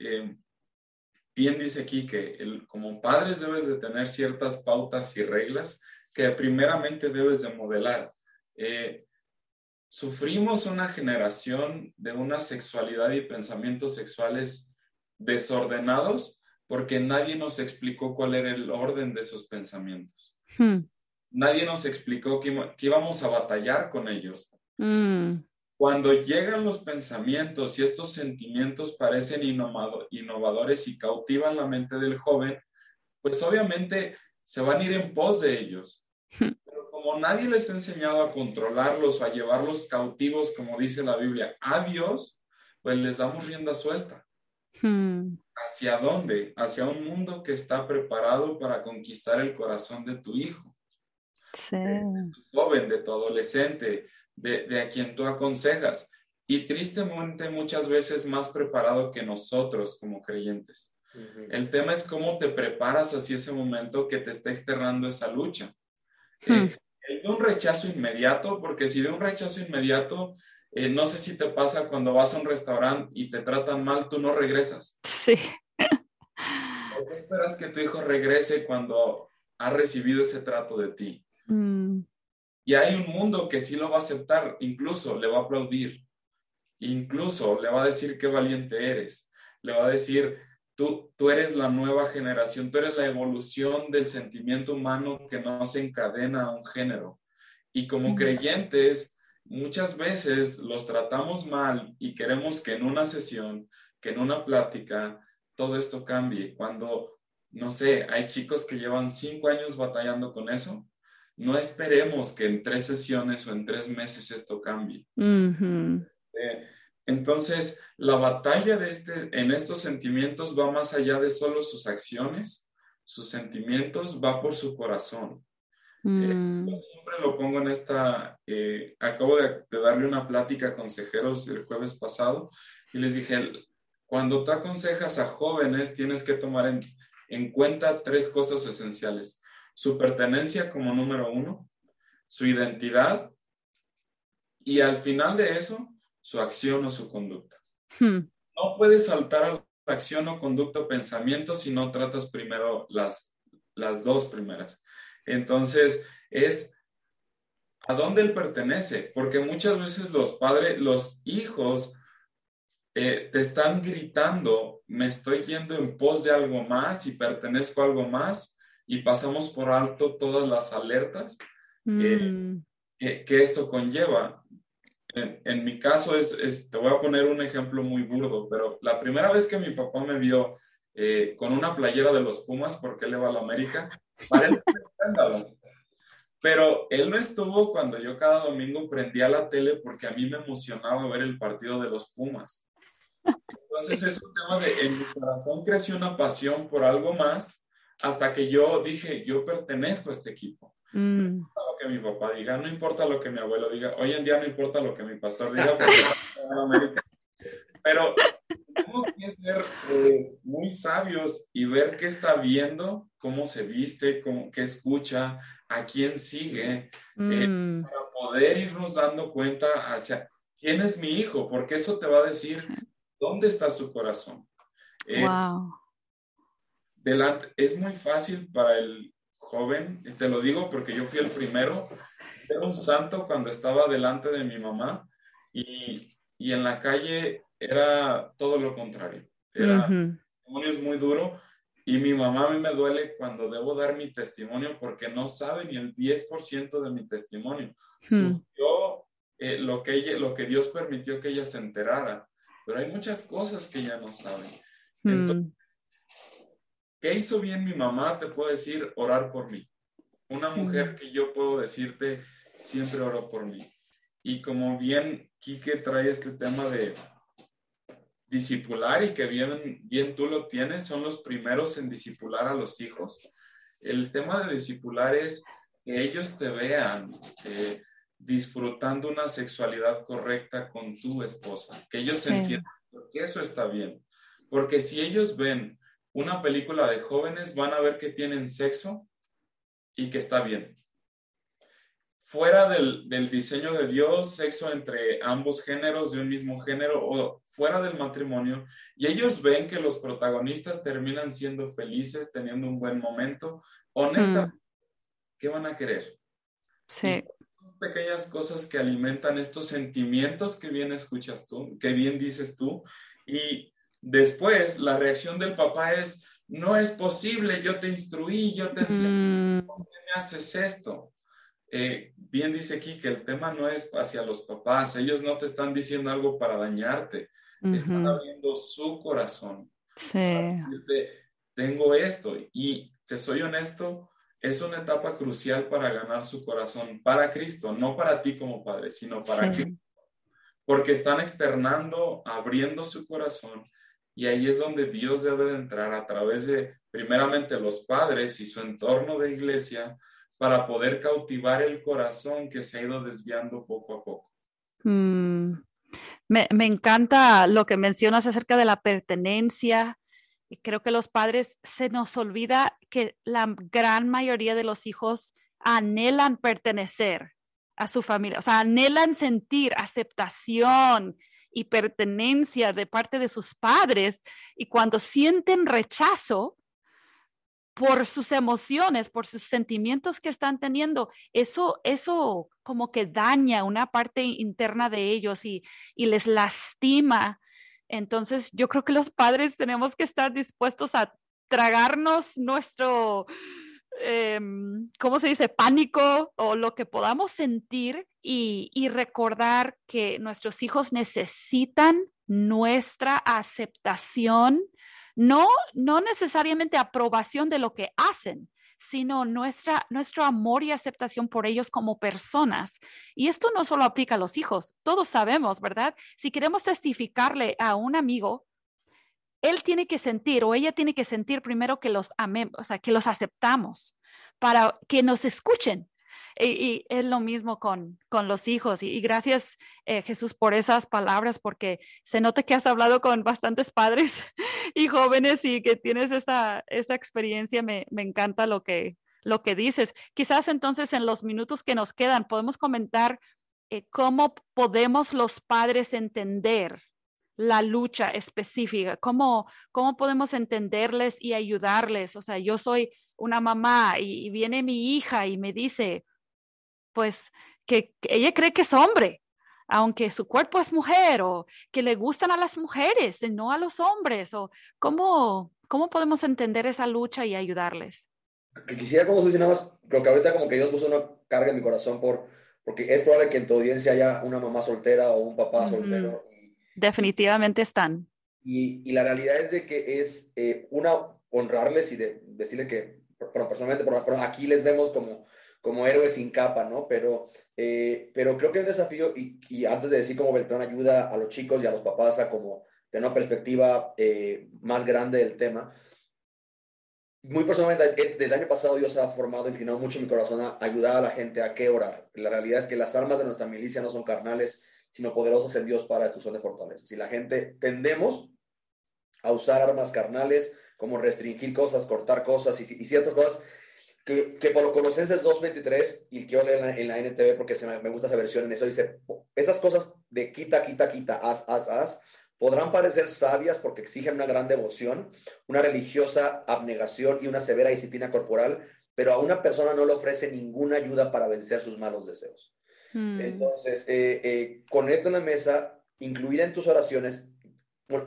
S3: bien dice aquí que el, como padres debes de tener ciertas pautas y reglas que primeramente debes de modelar. Eh, sufrimos una generación de una sexualidad y pensamientos sexuales desordenados porque nadie nos explicó cuál era el orden de esos pensamientos. Hmm. Nadie nos explicó que, íbamos a batallar con ellos. Hmm. Cuando llegan los pensamientos y estos sentimientos parecen innovadores y cautivan la mente del joven, pues obviamente se van a ir en pos de ellos. Hmm. Como nadie les ha enseñado a controlarlos o a llevarlos cautivos, como dice la Biblia, a Dios, pues les damos rienda suelta. ¿Hacia dónde? Hacia un mundo que está preparado para conquistar el corazón de tu hijo, de, tu joven, de tu adolescente, de, a quien tú aconsejas. Y tristemente muchas veces más preparado que nosotros como creyentes. El tema es cómo te preparas hacia ese momento que te está externando esa lucha. Hmm. Eh, de un rechazo inmediato, porque si de un rechazo inmediato, eh, no sé si te pasa cuando vas a un restaurante y te tratan mal, tú no regresas.
S1: Sí.
S3: ¿Por qué esperas que tu hijo regrese cuando ha recibido ese trato de ti? Mm. Y hay un mundo que sí lo va a aceptar, incluso le va a aplaudir, incluso le va a decir qué valiente eres, le va a decir, tú, tú eres la nueva generación, tú eres la evolución del sentimiento humano que no se encadena a un género. Y como creyentes, muchas veces los tratamos mal y queremos que en una sesión, que en una plática, todo esto cambie. Cuando, no sé, hay chicos que llevan cinco años batallando con eso, no esperemos que en tres sesiones o en tres meses esto cambie. Eh, entonces, la batalla de este, en estos sentimientos va más allá de solo sus acciones, sus sentimientos, va por su corazón. Eh, mm. yo siempre lo pongo en esta, eh, acabo de, darle una plática a consejeros el jueves pasado y les dije, cuando tú aconsejas a jóvenes tienes que tomar en, en cuenta tres cosas esenciales. Su pertenencia como número uno, su identidad y al final de eso, su acción o su conducta. Hmm. No puedes saltar a la acción o conducta o pensamiento si no tratas primero las, las dos primeras. Entonces, es a dónde él pertenece, porque muchas veces los padres, los hijos eh, te están gritando, me estoy yendo en pos de algo más y pertenezco a algo más y pasamos por alto todas las alertas eh, mm. que, esto conlleva. En, mi caso es, te voy a poner un ejemplo muy burdo, pero la primera vez que mi papá me vio eh, con una playera de los Pumas, porque él va a la América, Parece un escándalo. Pero él no estuvo cuando yo cada domingo prendía la tele porque a mí me emocionaba ver el partido de los Pumas. Entonces es un tema de, en mi corazón creció una pasión por algo más hasta que yo dije, yo pertenezco a este equipo. No mm. importa lo que mi papá diga, no importa lo que mi abuelo diga, hoy en día no importa lo que mi pastor diga, pero tenemos que ser eh, muy sabios y ver qué está viendo, cómo se viste, cómo, qué escucha, a quién sigue, eh, mm. para poder irnos dando cuenta hacia quién es mi hijo, porque eso te va a decir dónde está su corazón.
S1: wow. Eh,
S3: delante, es muy fácil para el joven, y te lo digo porque yo fui el primero, era un santo cuando estaba delante de mi mamá y, y en la calle era todo lo contrario. Era, testimonio es muy duro y mi mamá a mí me duele cuando debo dar mi testimonio porque no sabe ni el 10% de mi testimonio. Hmm. Sufrió eh, lo, que ella, lo que Dios permitió que ella se enterara, pero hay muchas cosas que ella no sabe. Hmm. Entonces, ¿qué hizo bien mi mamá? Te puedo decir, orar por mí. Una mujer que yo puedo decirte, siempre oró por mí. Y como bien Quique trae este tema de discipular y que bien, bien tú lo tienes, son los primeros en discipular a los hijos. El tema de discipular es que ellos te vean eh, disfrutando una sexualidad correcta con tu esposa, que ellos entiendan que eso está bien. Porque si ellos ven una película de jóvenes, van a ver que tienen sexo y que está bien. Fuera del, del diseño de Dios, sexo entre ambos géneros de un mismo género o fuera del matrimonio y ellos ven que los protagonistas terminan siendo felices, teniendo un buen momento, honestamente, ¿qué van a querer?
S1: Sí.
S3: Son pequeñas cosas que alimentan estos sentimientos que bien escuchas tú, que bien dices tú, y después la reacción del papá es, no es posible, yo te instruí, yo te enseñé, mm. ¿por qué me haces esto? Eh, bien dice aquí que el tema no es hacia los papás, ellos no te están diciendo algo para dañarte, están abriendo su corazón.
S1: Sí.
S3: tengo esto y te soy honesto, es una etapa crucial para ganar su corazón para Cristo, no para ti como padre, sino para Cristo. Porque están externando, abriendo su corazón y ahí es donde Dios debe de entrar a través de primeramente los padres y su entorno de iglesia para poder cautivar el corazón que se ha ido desviando poco a poco.
S1: Mm. Me, encanta lo que mencionas acerca de la pertenencia. Y creo que los padres se nos olvida que la gran mayoría de los hijos anhelan pertenecer a su familia, o sea, anhelan sentir aceptación y pertenencia de parte de sus padres y cuando sienten rechazo, por sus emociones, por sus sentimientos que están teniendo, eso, eso como que daña una parte interna de ellos y, les lastima. Entonces, yo creo que los padres tenemos que estar dispuestos a tragarnos nuestro, em, ¿cómo se dice?, pánico o lo que podamos sentir y, y recordar que nuestros hijos necesitan nuestra aceptación no, no necesariamente aprobación de lo que hacen, sino nuestra, nuestro amor y aceptación por ellos como personas. Y esto no solo aplica a los hijos, todos sabemos, ¿verdad? Si queremos testificarle a un amigo, él tiene que sentir o ella tiene que sentir primero que los amemos, o sea, que los aceptamos para que nos escuchen, y, es lo mismo con, con los hijos. Y, gracias, eh, Jesús, por esas palabras, porque se nota que has hablado con bastantes padres y jóvenes y que tienes esa, esa experiencia. Me, me encanta lo que, lo que dices. Quizás entonces en los minutos que nos quedan podemos comentar eh, cómo podemos los padres entender la lucha específica, cómo, cómo podemos entenderles y ayudarles. O sea, yo soy una mamá y, viene mi hija y me dice, pues que, ella cree que es hombre, aunque su cuerpo es mujer o que le gustan a las mujeres y no a los hombres o cómo, cómo podemos entender esa lucha y ayudarles.
S2: Quisiera como más, pero que ahorita como que Dios puso una carga en mi corazón por, porque es probable que en tu audiencia haya una mamá soltera o un papá soltero.
S1: Definitivamente están.
S2: Y, la realidad es de que es eh, una honrarles y de, decirle que, pero personalmente, por, aquí les vemos como como héroes sin capa, ¿no? Pero, eh, pero creo que es un desafío, y, antes de decir cómo Beltrán ayuda a los chicos y a los papás a como tener una perspectiva eh, más grande del tema, muy personalmente, desde el año pasado Dios ha formado, inclinado mucho mi corazón a ayudar a la gente a qué orar. La realidad es que las armas de nuestra milicia no son carnales, sino poderosas en Dios para destrucción de fortalezas. Y la gente tendemos a usar armas carnales, como restringir cosas, cortar cosas y, ciertas cosas que, que por Colosenses 2.23, y quiero leer en la, NTV porque me, gusta esa versión, en eso dice, esas cosas de quita, quita, quita, haz, haz, haz, podrán parecer sabias porque exigen una gran devoción, una religiosa abnegación y una severa disciplina corporal, pero a una persona no le ofrece ninguna ayuda para vencer sus malos deseos. Hmm. Entonces, eh, eh, con esto en la mesa, incluir en tus oraciones,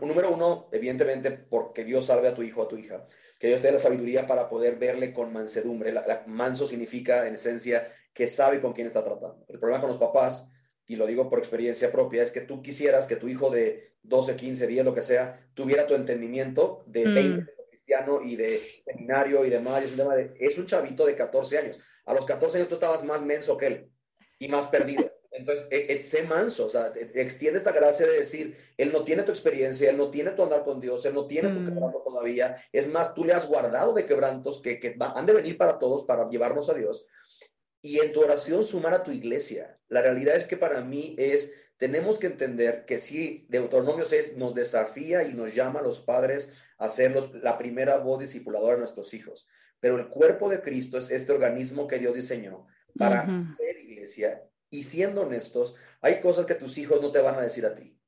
S2: número uno, evidentemente, porque Dios salve a tu hijo o a tu hija, que Dios te dé la sabiduría para poder verle con mansedumbre. La, manso significa, en esencia, que sabe con quién está tratando. El problema con los papás, y lo digo por experiencia propia, es que tú quisieras que tu hijo de 12, 15, 10, lo que sea, tuviera tu entendimiento de 20 mm y de seminario y demás. Es un, tema de, es un chavito de 14 años. A los 14 años tú estabas más menso que él y más perdido. Entonces, e, e, sé manso, o sea, extiende esta gracia de decir, él no tiene tu experiencia, él no tiene tu andar con Dios, él no tiene tu mm. quebranto todavía. Es más, tú le has guardado de quebrantos que, que han de venir para todos, para llevarnos a Dios. Y en tu oración sumar a tu iglesia. La realidad es que para mí es tenemos que entender que si Deuteronomio 6 nos desafía y nos llama a los padres a ser la primera voz discipuladora de nuestros hijos, pero el cuerpo de Cristo es este organismo que Dios diseñó para ser iglesia. Y siendo honestos, hay cosas que tus hijos no te van a decir a ti.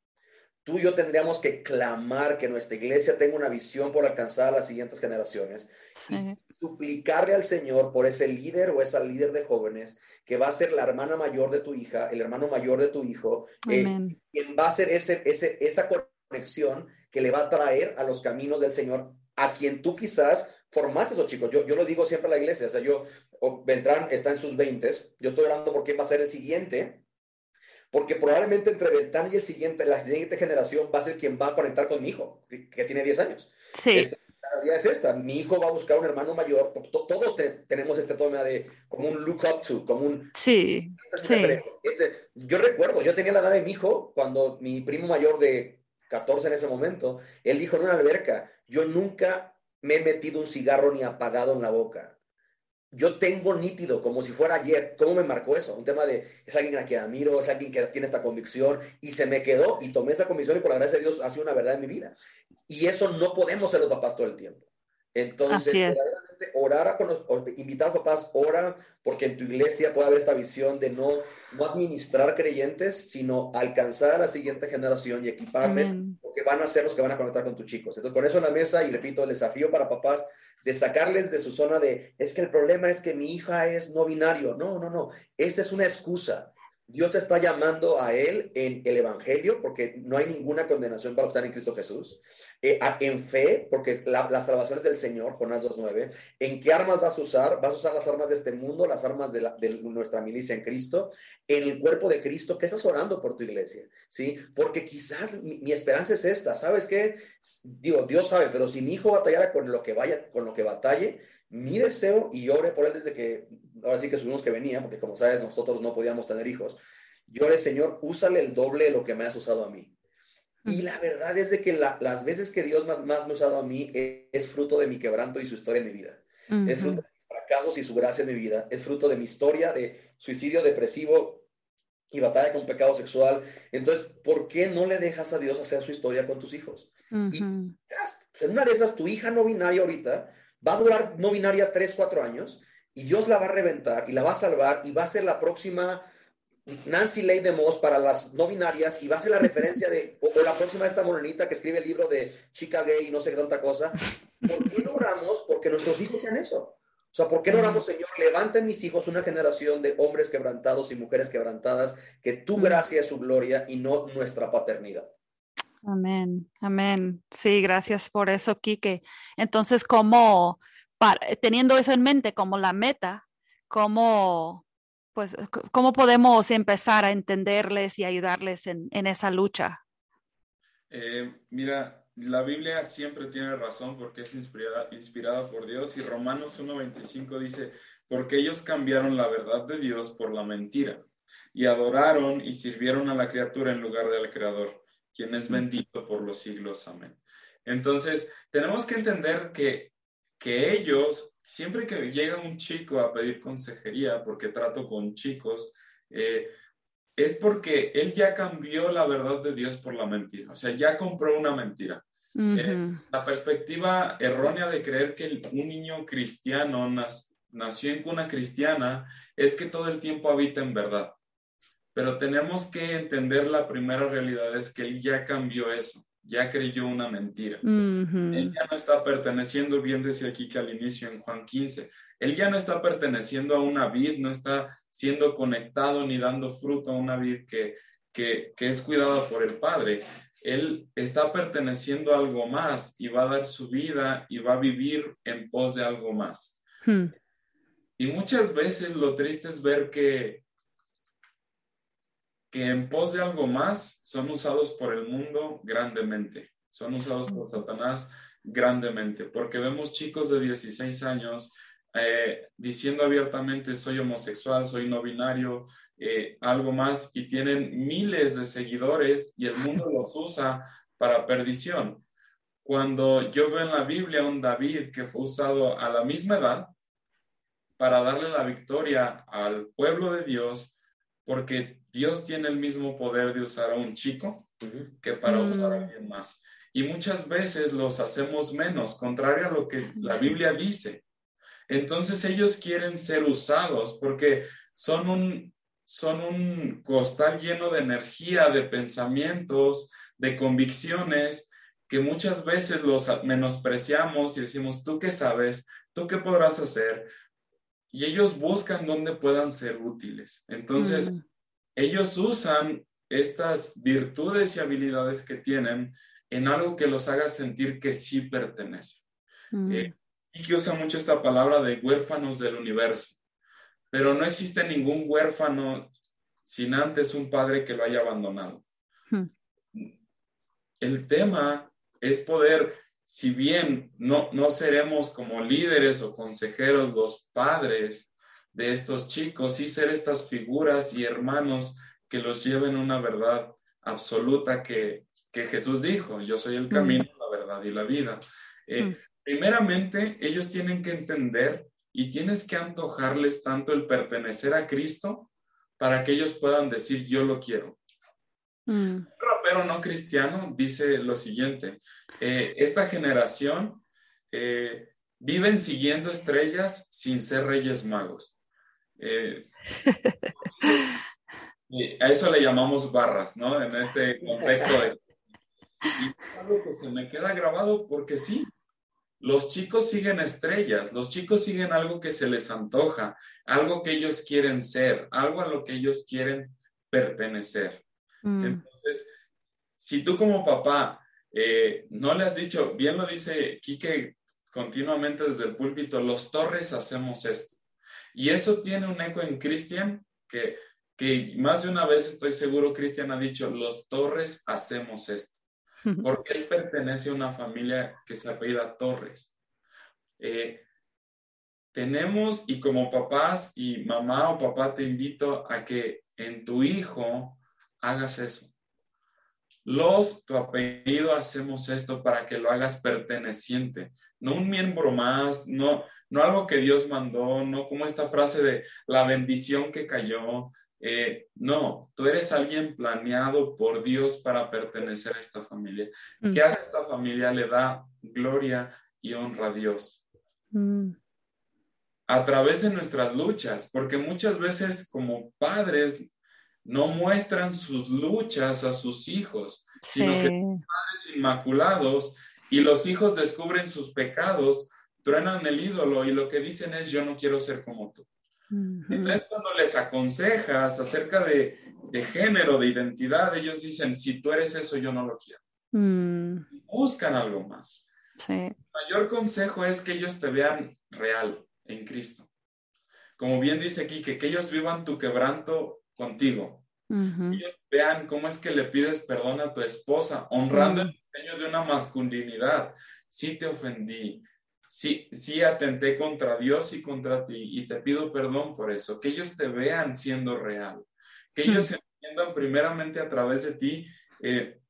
S2: Tú y yo tendríamos que clamar que nuestra iglesia tenga una visión por alcanzar a las siguientes generaciones suplicarle al Señor por ese líder o esa líder de jóvenes que va a ser la hermana mayor de tu hija, el hermano mayor de tu hijo, eh, quien va a ser ese, ese, esa conexión que le va a traer a los caminos del Señor, a quien tú quizás formaste esos chicos. Yo, yo lo digo siempre a la iglesia, o sea, yo, Beltrán está en sus veintes, yo estoy orando por quién va a ser el siguiente, porque probablemente entre Beltrán y el siguiente, la siguiente generación va a ser quien va a conectar con mi hijo, que, tiene 10 años.
S1: Sí
S2: la realidad es esta. Mi hijo va a buscar un hermano mayor. Todos tenemos este toma de como un look up to, como un...
S1: Sí,
S2: este, yo recuerdo, yo tenía la edad de mi hijo cuando mi primo mayor de 14 en ese momento, él dijo en una alberca, yo nunca me he metido un cigarro ni apagado en la boca yo tengo nítido, como si fuera ayer, cómo me marcó eso. Un tema de, es alguien a quien admiro, es alguien que tiene esta convicción y se me quedó y tomé esa convicción y por la gracia de Dios ha sido una verdad en mi vida. Y eso no podemos ser los papás todo el tiempo. Entonces, verdaderamente orar con los, invitar a papás, ora porque en tu iglesia puede haber esta visión de no, no administrar creyentes, sino alcanzar a la siguiente generación y equiparles, porque van a ser los que van a conectar con tus chicos. Entonces, con eso en la mesa, y repito, el desafío para papás de sacarles de su zona de, es que el problema es que mi hija es no binario. No, no, no. Esa es una excusa. Dios está llamando a él en el Evangelio, porque no hay ninguna condenación para estar en Cristo Jesús. Eh, en fe, porque la, es del Señor, Jonás 2.9. ¿En qué armas vas a usar? Vas a usar las armas de este mundo, las armas de, nuestra milicia en Cristo, en el cuerpo de Cristo. ¿Qué estás orando por tu iglesia? ¿Sí? Porque quizás mi, mi esperanza es esta. ¿Sabes qué? Digo, Dios sabe, pero si mi hijo batallara con lo que vaya, con lo que batalle, mi deseo, y lloré por él desde que, ahora sí que supimos que venía, porque como sabes, nosotros no podíamos tener hijos. Lloré, Señor, úsale el doble de lo que me has usado a mí. Y la verdad es de que las veces que Dios más, me ha usado a mí es, fruto de mi quebranto y su historia en mi vida. Es fruto de mis fracasos y su gracia en mi vida. Es fruto de mi historia de suicidio depresivo y batalla con pecado sexual. Entonces, ¿por qué no le dejas a Dios hacer su historia con tus hijos? Y en una de esas, tu hija no binaria ahorita va a durar no binaria 3, 4 años y Dios la va a reventar y la va a salvar y va a ser la próxima Nancy Ley de Moss para las no binarias y va a ser la referencia de, o, la próxima esta morenita que escribe el libro de chica gay y no sé qué tanta cosa. ¿Por qué no oramos? Porque nuestros hijos sean eso. O sea, ¿por qué no oramos, Señor? Levanten mis hijos una generación de hombres quebrantados y mujeres quebrantadas, que tu gracia es su gloria y no nuestra paternidad.
S1: Amén, amén. Sí, gracias por eso, Quique. Entonces, ¿cómo, teniendo eso en mente como la meta, cómo, pues, cómo podemos empezar a entenderles y ayudarles en, esa lucha?
S3: Eh, mira, la Biblia siempre tiene razón porque es inspirada, inspirada por Dios y Romanos 1.25 dice, porque ellos cambiaron la verdad de Dios por la mentira y adoraron y sirvieron a la criatura en lugar del Creador quien es bendito por los siglos. Amén. Entonces, tenemos que entender que, que ellos, siempre que llega un chico a pedir consejería, porque trato con chicos, eh, es porque él ya cambió la verdad de Dios por la mentira, o sea, ya compró una mentira. Eh, la perspectiva errónea de creer que un niño cristiano nació en cuna cristiana es que todo el tiempo habita en verdad pero tenemos que entender la primera realidad, es que Él ya cambió eso. ya creyó una mentira. Él ya no está perteneciendo, bien decía aquí que al inicio en Juan 15, él ya no está perteneciendo a una vid, no está siendo conectado ni dando fruto a una vid que, que, es cuidada por el Padre. Él está perteneciendo a algo más y va a dar su vida y va a vivir en pos de algo más. Hmm. Y muchas veces lo triste es ver que que en pos de algo más son usados por el mundo grandemente, son usados por Satanás grandemente, porque vemos chicos de 16 años eh, diciendo abiertamente soy homosexual, soy no binario, eh, algo más, y tienen miles de seguidores y el mundo los usa para perdición. Cuando yo veo en la Biblia un David que fue usado a la misma edad para darle la victoria al pueblo de Dios, porque Dios tiene el mismo poder de usar a un chico que para usar a mm. alguien más. Y muchas veces los hacemos menos, contrario a lo que la Biblia dice. Entonces ellos quieren ser usados porque son un, son un costal lleno de energía, de pensamientos, de convicciones, que muchas veces los menospreciamos y decimos, ¿tú qué sabes? ¿Tú qué podrás hacer? Y ellos buscan dónde puedan ser útiles. Entonces, mm. ellos usan estas virtudes y habilidades que tienen en algo que los haga sentir que sí pertenecen. Mm. Eh, y que usa mucho esta palabra de huérfanos del universo. Pero no existe ningún huérfano sin antes un padre que lo haya abandonado. Mm. El tema es poder si bien no, no seremos como líderes o consejeros los padres de estos chicos, sí ser estas figuras y hermanos que los lleven una verdad absoluta que, Jesús dijo, yo soy el mm. camino, la verdad y la vida. Eh, mm. Primeramente, ellos tienen que entender y tienes que antojarles tanto el pertenecer a Cristo para que ellos puedan decir, yo lo quiero. Mm. Un rapero no cristiano dice lo siguiente, eh, esta generación eh, viven siguiendo estrellas sin ser reyes magos. Eh, a eso le llamamos barras, ¿no? En este contexto de... Y algo que se me queda grabado porque sí, los chicos siguen estrellas, los chicos siguen algo que se les antoja, algo que ellos quieren ser, algo a lo que ellos quieren pertenecer. Mm. Entonces, si tú como papá eh, no le has dicho, bien lo dice Quique continuamente desde el púlpito, los torres hacemos esto. Y eso tiene un eco en Cristian, que, que más de una vez estoy seguro Cristian ha dicho, los torres hacemos esto. Porque él pertenece a una familia que se apellida Torres. Eh, tenemos, y como papás y mamá o papá te invito a que en tu hijo hagas eso. Los, tu apellido, hacemos esto para que lo hagas perteneciente, no un miembro más, no, no algo que Dios mandó, no como esta frase de la bendición que cayó. Eh, no, tú eres alguien planeado por Dios para pertenecer a esta familia. Mm. ¿Qué hace esta familia? Le da gloria y honra a Dios. Mm. A través de nuestras luchas, porque muchas veces como padres no muestran sus luchas a sus hijos, sino que son padres inmaculados y los hijos descubren sus pecados, truenan el ídolo y lo que dicen es yo no quiero ser como tú. Entonces cuando les aconsejas acerca de, género, de identidad, ellos dicen, si tú eres eso, yo no lo quiero. Mm. Buscan algo más. El mayor consejo es que ellos te vean real en Cristo. Como bien dice aquí, que, que ellos vivan tu quebranto contigo. Ellos vean cómo es que le pides perdón a tu esposa, honrando el diseño de una masculinidad. Sí te ofendí, sí, sí atenté contra Dios y contra ti y te pido perdón por eso. Que ellos te vean siendo real. Que ellos entiendan primeramente a través de ti eh,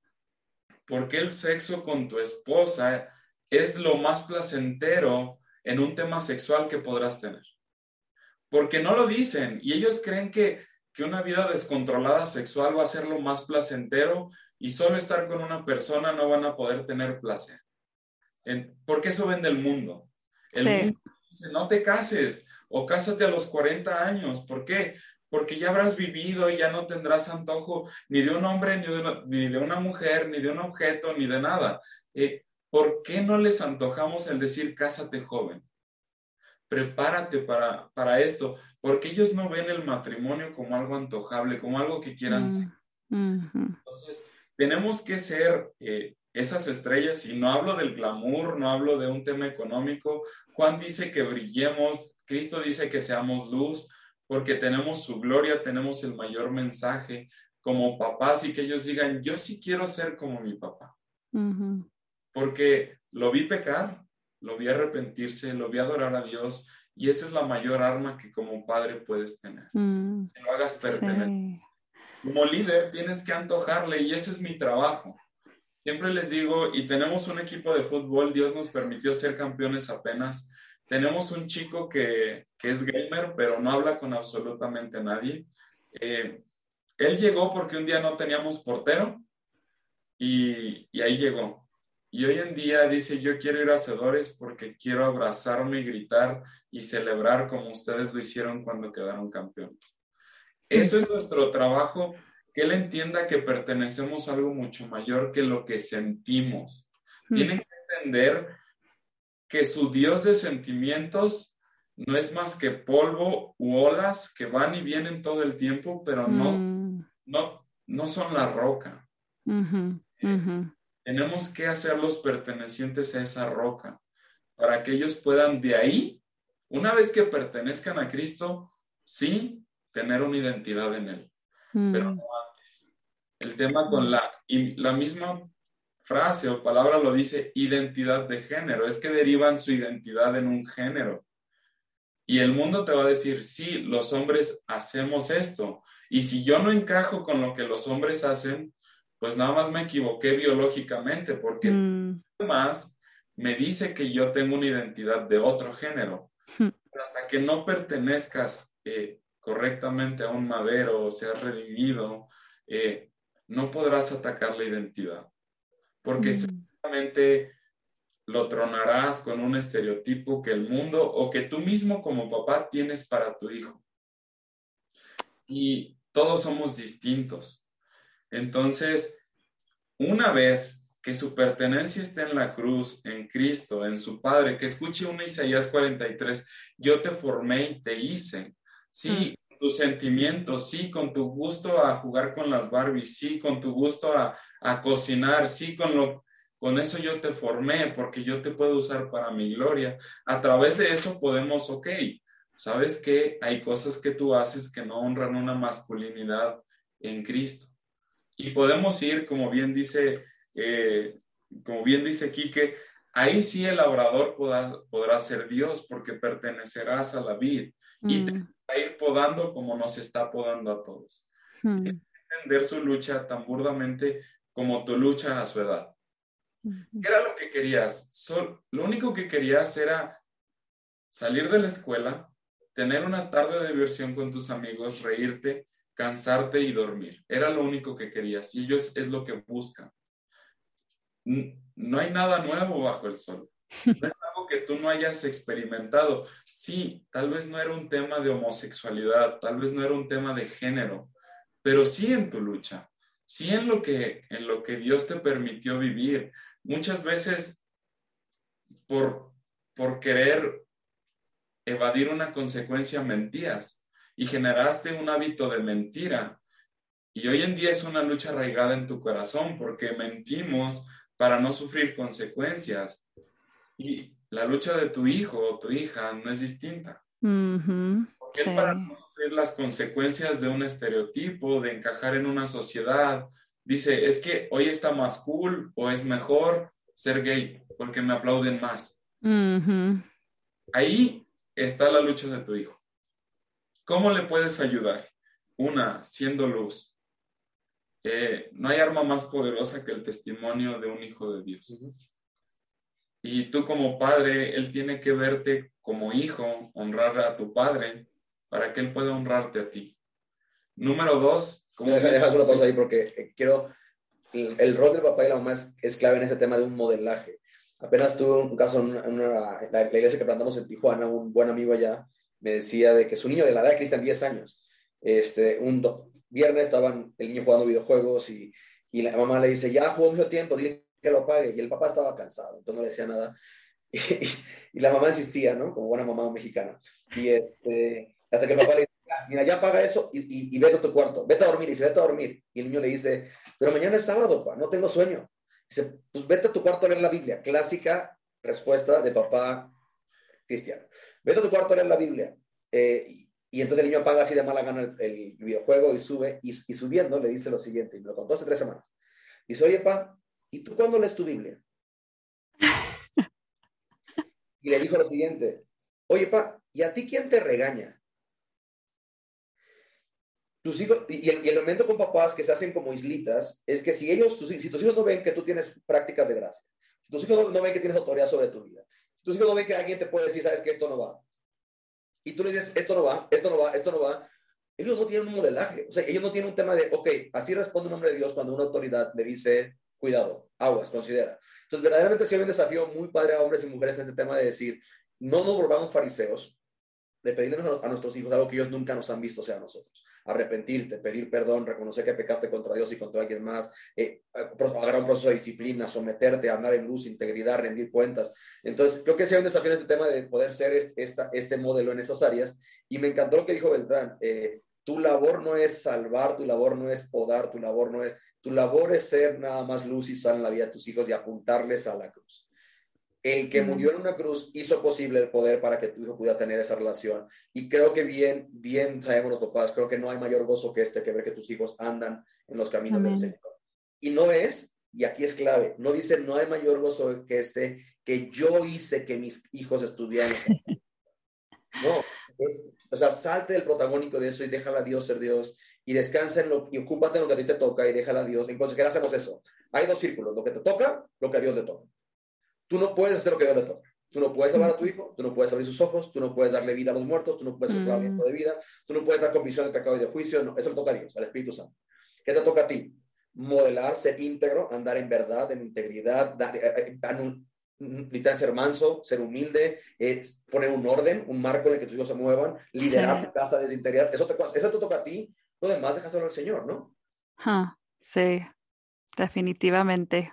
S3: por qué el sexo con tu esposa es lo más placentero en un tema sexual que podrás tener. Porque no lo dicen y ellos creen que que una vida descontrolada sexual va a ser lo más placentero y solo estar con una persona no van a poder tener placer. porque eso vende el mundo. El mundo dice, no te cases o cásate a los 40 años. ¿Por qué? porque ya habrás vivido y ya no tendrás antojo ni de un hombre, ni de una, ni de una mujer, ni de un objeto, ni de nada. Eh, ¿Por qué no les antojamos el decir cásate joven? Prepárate para, para esto, porque ellos no ven el matrimonio como algo antojable, como algo que quieran
S1: Mm,
S3: ser. Entonces, tenemos que ser eh, esas estrellas, y no hablo del glamour, no hablo de un tema económico. Juan dice que brillemos, Cristo dice que seamos luz, porque tenemos su gloria, tenemos el mayor mensaje como papás y que ellos digan, yo sí quiero ser como mi papá, porque lo vi pecar, lo vi arrepentirse, lo vi adorar a Dios, y esa es la mayor arma que como padre puedes tener,
S1: Mm,
S3: que lo hagas
S1: sí.
S3: como líder tienes que antojarle y ese es mi trabajo. Siempre les digo, y tenemos un equipo de fútbol, Dios nos permitió ser campeones apenas. Tenemos un chico que, que es gamer, pero no habla con absolutamente nadie. Eh, él llegó porque un día no teníamos portero y, y ahí llegó. Y hoy en día dice, yo quiero ir a Hacedores porque quiero abrazarme y gritar y celebrar como ustedes lo hicieron cuando quedaron campeones. Eso es nuestro trabajo, que él entienda que pertenecemos a algo mucho mayor que lo que sentimos.
S1: Mm,
S3: Tienen que entender que su Dios de sentimientos no es más que polvo u olas que van y vienen todo el tiempo, pero no,
S1: mm,
S3: no, no son la roca. Tenemos que hacerlos pertenecientes a esa roca para que ellos puedan de ahí, una vez que pertenezcan a Cristo, sí, tener una identidad en Él. pero
S1: Mm,
S3: no antes. El tema con la, y la misma frase o palabra lo dice identidad de género, es que derivan su identidad en un género. Y el mundo te va a decir, sí, los hombres hacemos esto. Y si yo no encajo con lo que los hombres hacen, pues nada más me equivoqué biológicamente, porque
S1: mm,
S3: además me dice que yo tengo una identidad de otro género.
S1: Hmm.
S3: Hasta que no pertenezcas eh, correctamente a un madero o seas redimido, eh, no podrás atacar la identidad. Porque
S1: mm,
S3: seguramente lo tronarás con un estereotipo que el mundo o que tú mismo como papá tienes para tu hijo. Y todos somos distintos. Entonces, una vez que su pertenencia esté en la cruz, en Cristo, en su Padre, que escuche una Isaías 43, yo te formé y te hice. Sí, tus sentimientos, sí, con tu gusto a jugar con las Barbies, sí, con tu gusto a, a cocinar, sí, con lo, con eso yo te formé, porque yo te puedo usar para mi gloria. A través de eso podemos, ok, sabes que hay cosas que tú haces que no honran una masculinidad en Cristo. Y podemos ir, como bien dice, eh, como bien dice Quique, ahí sí el labrador podrá, podrá ser Dios, porque pertenecerás a la vid y te
S1: mm,
S3: va a ir podando como nos está podando a todos.
S1: mm,
S3: Entender su lucha tan burdamente como tu lucha a su edad. ¿Qué era lo que querías? Sol- lo único que querías era salir de la escuela, tener una tarde de diversión con tus amigos, reírte, cansarte y dormir. Era lo único que querías y ellos es lo que buscan. No hay nada nuevo bajo el sol. No es algo que tú no hayas experimentado. Sí, tal vez no era un tema de homosexualidad, tal vez no era un tema de género, pero sí en tu lucha, sí en lo que, en lo que Dios te permitió vivir. Muchas veces por, por querer evadir una consecuencia mentías y generaste un hábito de mentira. Y hoy en día es una lucha arraigada en tu corazón porque mentimos para no sufrir consecuencias. Y la lucha de tu hijo o tu hija no es distinta.
S1: Ujú,
S3: Porque él
S1: Sí.
S3: para no sufrir las consecuencias de un estereotipo, de encajar en una sociedad, dice, es que hoy está más cool o es mejor ser gay porque me aplauden más. Ahí está la lucha de tu hijo. ¿Cómo le puedes ayudar? Una, siendo luz. Eh, no hay arma más poderosa que el testimonio de un hijo de Dios. Y tú como padre, él tiene que verte como hijo, honrar a tu padre para que él pueda honrarte a ti. Número dos, ¿cómo
S2: Deja, deja una pausa ahí porque eh, quiero. El, el rol del papá y la mamá es, es clave en ese tema de un modelaje. Apenas tuve un caso en, una- en una- la, la iglesia que plantamos en Tijuana, un buen amigo allá me decía de que su niño de la edad de Cristian, 10 años, Este, un viernes estaban el niño jugando videojuegos y, y la mamá le dice, ya jugó mucho tiempo, dile que lo pague. Y el papá estaba cansado, entonces no le decía nada. Y, la mamá insistía, ¿no? Como buena mamá mexicana. Y este, hasta que el papá le dice, mira, ya paga eso y, y, vete a tu cuarto, vete a dormir. Y dice, vete a dormir. Y el niño le dice, pero mañana es sábado, papá, no tengo sueño. Dice, pues vete a tu cuarto a leer la Biblia. Clásica respuesta de papá cristiano. Vete a tu cuarto a leer la Biblia. Eh, y entonces el niño apaga así de mala gana el, videojuego y sube, y, subiendo le dice lo siguiente, y me lo contó hace tres semanas. Dice, oye, pa, ¿y tú cuándo lees tu Biblia? Y le dijo lo siguiente, oye, pa, ¿y a ti quién te regaña? Tus hijos, y el, elemento con papás que se hacen como islitas es que si ellos, si tus hijos no ven que tú tienes prácticas de gracia, si tus hijos no, ven que tienes autoridad sobre tu vida, tus hijos no ven que alguien te puede decir, sabes que esto no va, y tú le dices, esto no va, esto no va, esto no va, ellos no tienen un modelaje. O sea, ellos no tienen un tema de, ok, así responde un hombre de Dios cuando una autoridad le dice, cuidado, aguas, considera. Entonces, verdaderamente sí hay un desafío muy padre a hombres y mujeres en este tema de decir, no nos volvamos fariseos, de pedirles a nuestros hijos algo que ellos nunca nos han visto sea nosotros arrepentirte, pedir perdón, reconocer que pecaste contra Dios y contra alguien más, eh, agarrar un proceso de disciplina, someterte, andar en luz, integridad, rendir cuentas. Entonces, creo que hay un desafío este tema de poder ser este, este modelo en esas áreas. Y me encantó lo que dijo Beltrán. Eh, tu labor no es salvar, tu labor no es podar, tu labor no es, tu labor es ser nada más luz y sal en la vida de tus hijos y apuntarles a la cruz. El que murió en una cruz hizo posible el poder para que tu hijo pudiera tener esa relación. Y creo que bien, bien sabemos los papás, creo que no hay mayor gozo que este, que ver que tus hijos andan en los caminos del Señor. Y no es, y aquí es clave, no dice no hay mayor gozo que este, que yo hice que mis hijos estuvieran. no, es, o sea, salte del protagónico de eso y déjala a Dios ser Dios y descansa en lo y ocúpate en lo que a ti te toca y déjala a Dios. En consejera hacemos eso. Hay dos círculos, lo que te toca, lo que a Dios le toca. Tú no puedes hacer lo que Dios le toca. Tú no puedes salvar a tu hijo, tú no puedes abrir sus ojos, tú no puedes darle vida a los muertos, tú no puedes soplar mm. de vida, tú no puedes dar convicción de pecado y de juicio. No, eso le toca a Dios, al Espíritu Santo. ¿Qué te toca a ti? Modelar, ser íntegro, andar en verdad, en integridad, dar, eh, eh, ser manso, ser humilde, es poner un orden, un marco en el que tus hijos se muevan, liderar tu casa desde interior. Eso te, eso te toca a ti. Lo demás, déjaselo al Señor, ¿no?
S1: sí, definitivamente.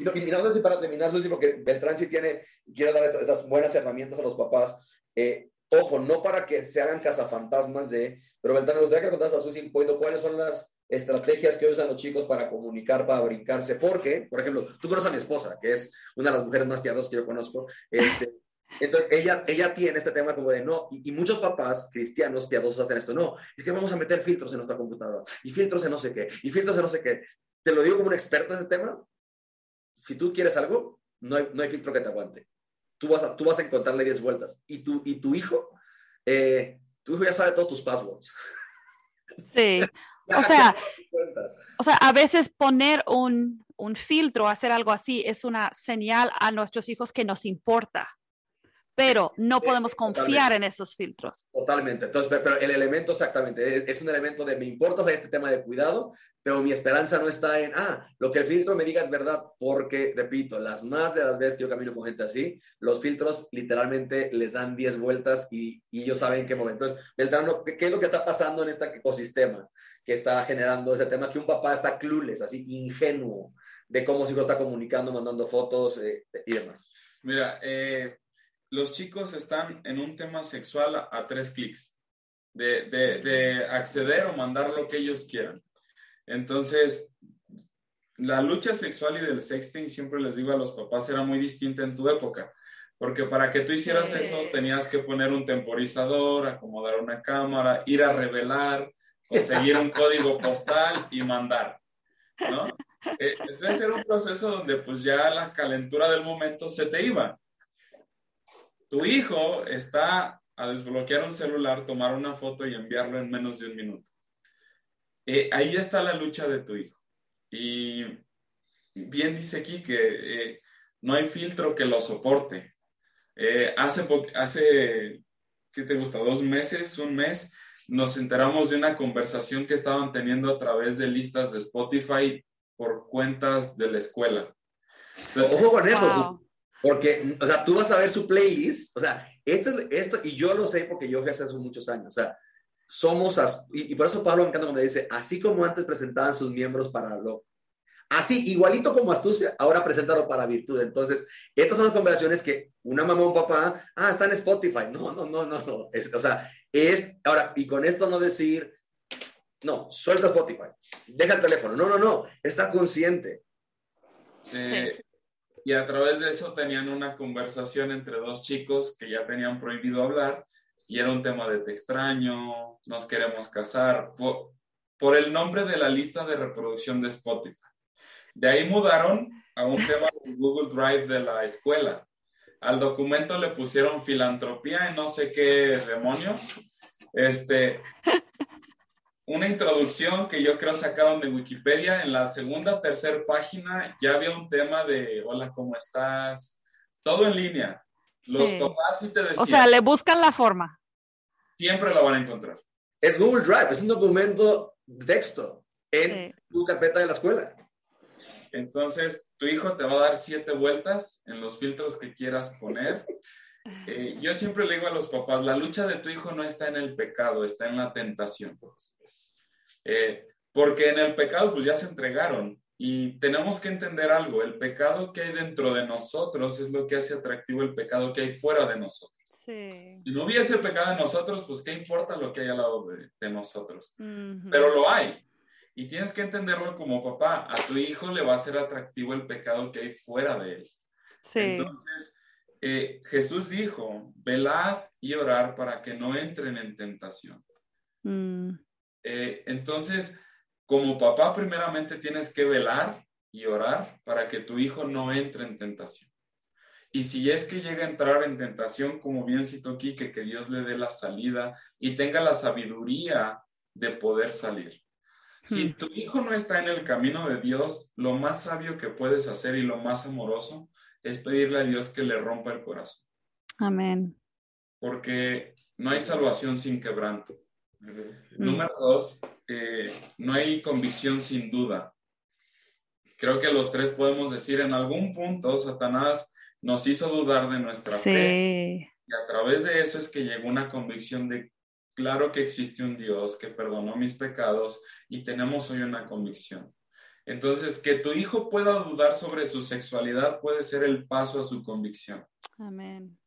S2: Y no, sé si para terminar, Susi, porque Beltrán sí tiene, quiere dar estas, buenas herramientas a los papás. Eh, ojo, no para que se hagan cazafantasmas de, pero Beltrán, me gustaría que contaras a Susi cuáles son las estrategias que usan los chicos para comunicar, para brincarse. Porque, por ejemplo, tú conoces a mi esposa, que es una de las mujeres más piadosas que yo conozco. Este, entonces, ella, ella tiene este tema como de no, y, y, muchos papás cristianos piadosos hacen esto, no, es que vamos a meter filtros en nuestra computadora, y filtros en no sé qué, y filtros en no sé qué. Te lo digo como un experto en ese tema, si tú quieres algo, no hay, no hay filtro que te aguante. Tú vas a, tú vas a encontrarle 10 vueltas. Y tu, y tu hijo, eh, tu hijo ya sabe todos tus passwords.
S1: Sí. o sea, o sea, a veces poner un, un filtro, hacer algo así, es una señal a nuestros hijos que nos importa pero no podemos confiar en esos filtros.
S2: Totalmente. Entonces, pero el elemento exactamente es un elemento de me importa este tema de cuidado, pero mi esperanza no está en, ah, lo que el filtro me diga es verdad, porque, repito, las más de las veces que yo camino con gente así, los filtros literalmente les dan 10 vueltas y, y ellos saben en qué momento. Entonces, Beltrán, ¿qué, es lo que está pasando en este ecosistema que está generando ese tema? Que un papá está clueless, así ingenuo de cómo su hijo está comunicando, mandando fotos eh, y demás.
S3: Mira, eh, los chicos están en un tema sexual a, tres clics de, acceder o mandar lo que ellos quieran. Entonces, la lucha sexual y del sexting, siempre les digo a los papás, era muy distinta en tu época, porque para que tú hicieras eso tenías que poner un temporizador, acomodar una cámara, ir a revelar, conseguir un código postal y mandar, ¿no? Eh, entonces era un proceso donde pues ya la calentura del momento se te iba tu hijo está a desbloquear un celular, tomar una foto y enviarlo en menos de un minuto. Eh, ahí está la lucha de tu hijo. Y bien dice aquí que eh, no hay filtro que lo soporte. Eh, hace, hace, ¿qué te gusta? Dos meses, un mes, nos enteramos de una conversación que estaban teniendo a través de listas de Spotify por cuentas de la escuela.
S2: Ojo con eso, porque, o sea, tú vas a ver su playlist, o sea, esto, esto, y yo lo sé porque yo fui hace muchos años, o sea, somos, y, por eso Pablo me encanta cuando dice, así como antes presentaban sus miembros para lo, así, igualito como astucia, ahora preséntalo para virtud. Entonces, estas son las conversaciones que una mamá o un papá, ah, está en Spotify. No, no, no, no, no. Es, o sea, es, ahora, y con esto no decir, no, suelta Spotify, deja el teléfono. No, no, no, está consciente.
S3: Eh, y a través de eso tenían una conversación entre dos chicos que ya tenían prohibido hablar y era un tema de te extraño, nos queremos casar, por, por el nombre de la lista de reproducción de Spotify. De ahí mudaron a un tema de Google Drive de la escuela. Al documento le pusieron filantropía y no sé qué demonios. Este, una introducción que yo creo sacaron de Wikipedia. En la segunda, tercera página ya había un tema de hola, ¿cómo estás? Todo en línea. Los papás y te decían.
S1: O sea, le buscan la forma
S3: siempre la van a encontrar.
S2: Es Google Drive, es un documento de texto en tu carpeta de la escuela.
S3: Entonces, tu hijo te va a dar siete vueltas en los filtros que quieras poner. Eh, yo siempre le digo a los papás, la lucha de tu hijo no está en el pecado, está en la tentación. Eh, porque en el pecado pues ya se entregaron y tenemos que entender algo, el pecado que hay dentro de nosotros es lo que hace atractivo el pecado que hay fuera de nosotros. Si no hubiese pecado en nosotros, pues qué importa lo que hay al lado de, nosotros. Pero lo hay. Y tienes que entenderlo como papá. A tu hijo le va a ser atractivo el pecado que hay fuera de él. Entonces, eh, Jesús dijo, velad y orar para que no entren en tentación. Mm. Eh, entonces, como papá, primeramente tienes que velar y orar para que tu hijo no entre en tentación. Y si es que llega a entrar en tentación, como bien citó aquí, que, que Dios le dé la salida y tenga la sabiduría de poder salir. Si hmm. tu hijo no está en el camino de Dios, lo más sabio que puedes hacer y lo más amoroso es pedirle a Dios que le rompa el corazón.
S1: Amén.
S3: Porque no hay salvación sin quebranto. Hmm. Número dos, eh, no hay convicción sin duda. Creo que los tres podemos decir en algún punto, Satanás nos hizo dudar de nuestra fe. Y a través de eso es que llegó una convicción de, claro que existe un Dios que perdonó mis pecados y tenemos hoy una convicción. Entonces, que tu hijo pueda dudar sobre su sexualidad puede ser el paso a su convicción.
S1: Amén.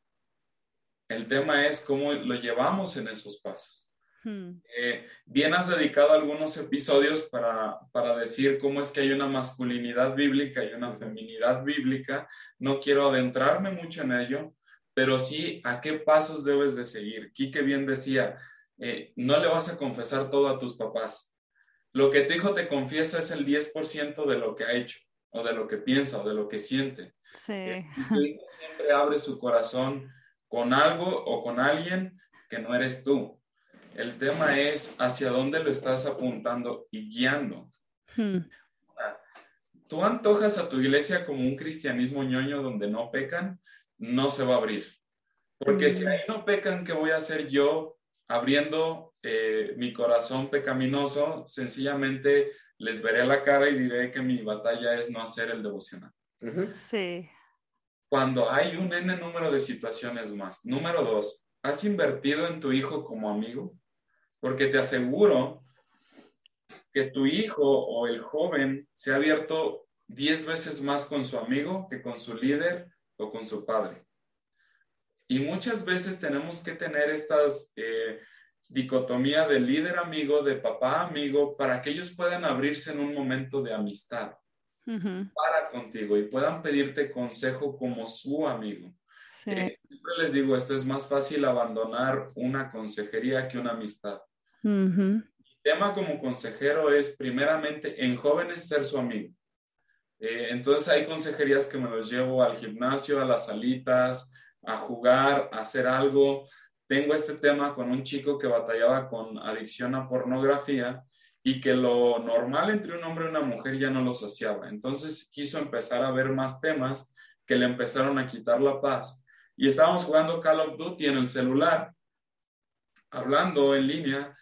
S3: El tema es cómo lo llevamos en esos pasos. Hmm. Eh, bien has dedicado algunos episodios para, para, decir cómo es que hay una masculinidad bíblica y una feminidad bíblica. No quiero adentrarme mucho en ello, pero sí a qué pasos debes de seguir. Quique bien decía, eh, no le vas a confesar todo a tus papás. Lo que tu hijo te confiesa es el 10% de lo que ha hecho, o de lo que piensa, o de lo que siente.
S1: Sí. Eh,
S3: tu hijo siempre abre su corazón con algo o con alguien que no eres tú. El tema es hacia dónde lo estás apuntando y guiando. Hmm. Tú antojas a tu iglesia como un cristianismo ñoño donde no pecan, no se va a abrir. Porque si hmm. ahí no pecan, ¿qué voy a hacer yo abriendo eh, mi corazón pecaminoso? Sencillamente les veré la cara y diré que mi batalla es no hacer el devocional.
S1: Sí.
S3: Cuando hay un N número de situaciones más. Número dos, ¿has invertido en tu hijo como amigo? porque te aseguro que tu hijo o el joven se ha abierto diez veces más con su amigo que con su líder o con su padre. Y muchas veces tenemos que tener estas eh, dicotomía de líder amigo, de papá amigo, para que ellos puedan abrirse en un momento de amistad para contigo y puedan pedirte consejo como su amigo. Eh, siempre les digo, esto es más fácil abandonar una consejería que una amistad. El tema como consejero es primeramente en jóvenes ser su amigo. Eh, entonces hay consejerías que me los llevo al gimnasio, a las salitas, a jugar, a hacer algo. Tengo este tema con un chico que batallaba con adicción a pornografía y que lo normal entre un hombre y una mujer ya no lo saciaba. Entonces quiso empezar a ver más temas que le empezaron a quitar la paz. Y estábamos jugando Call of Duty en el celular, hablando en línea,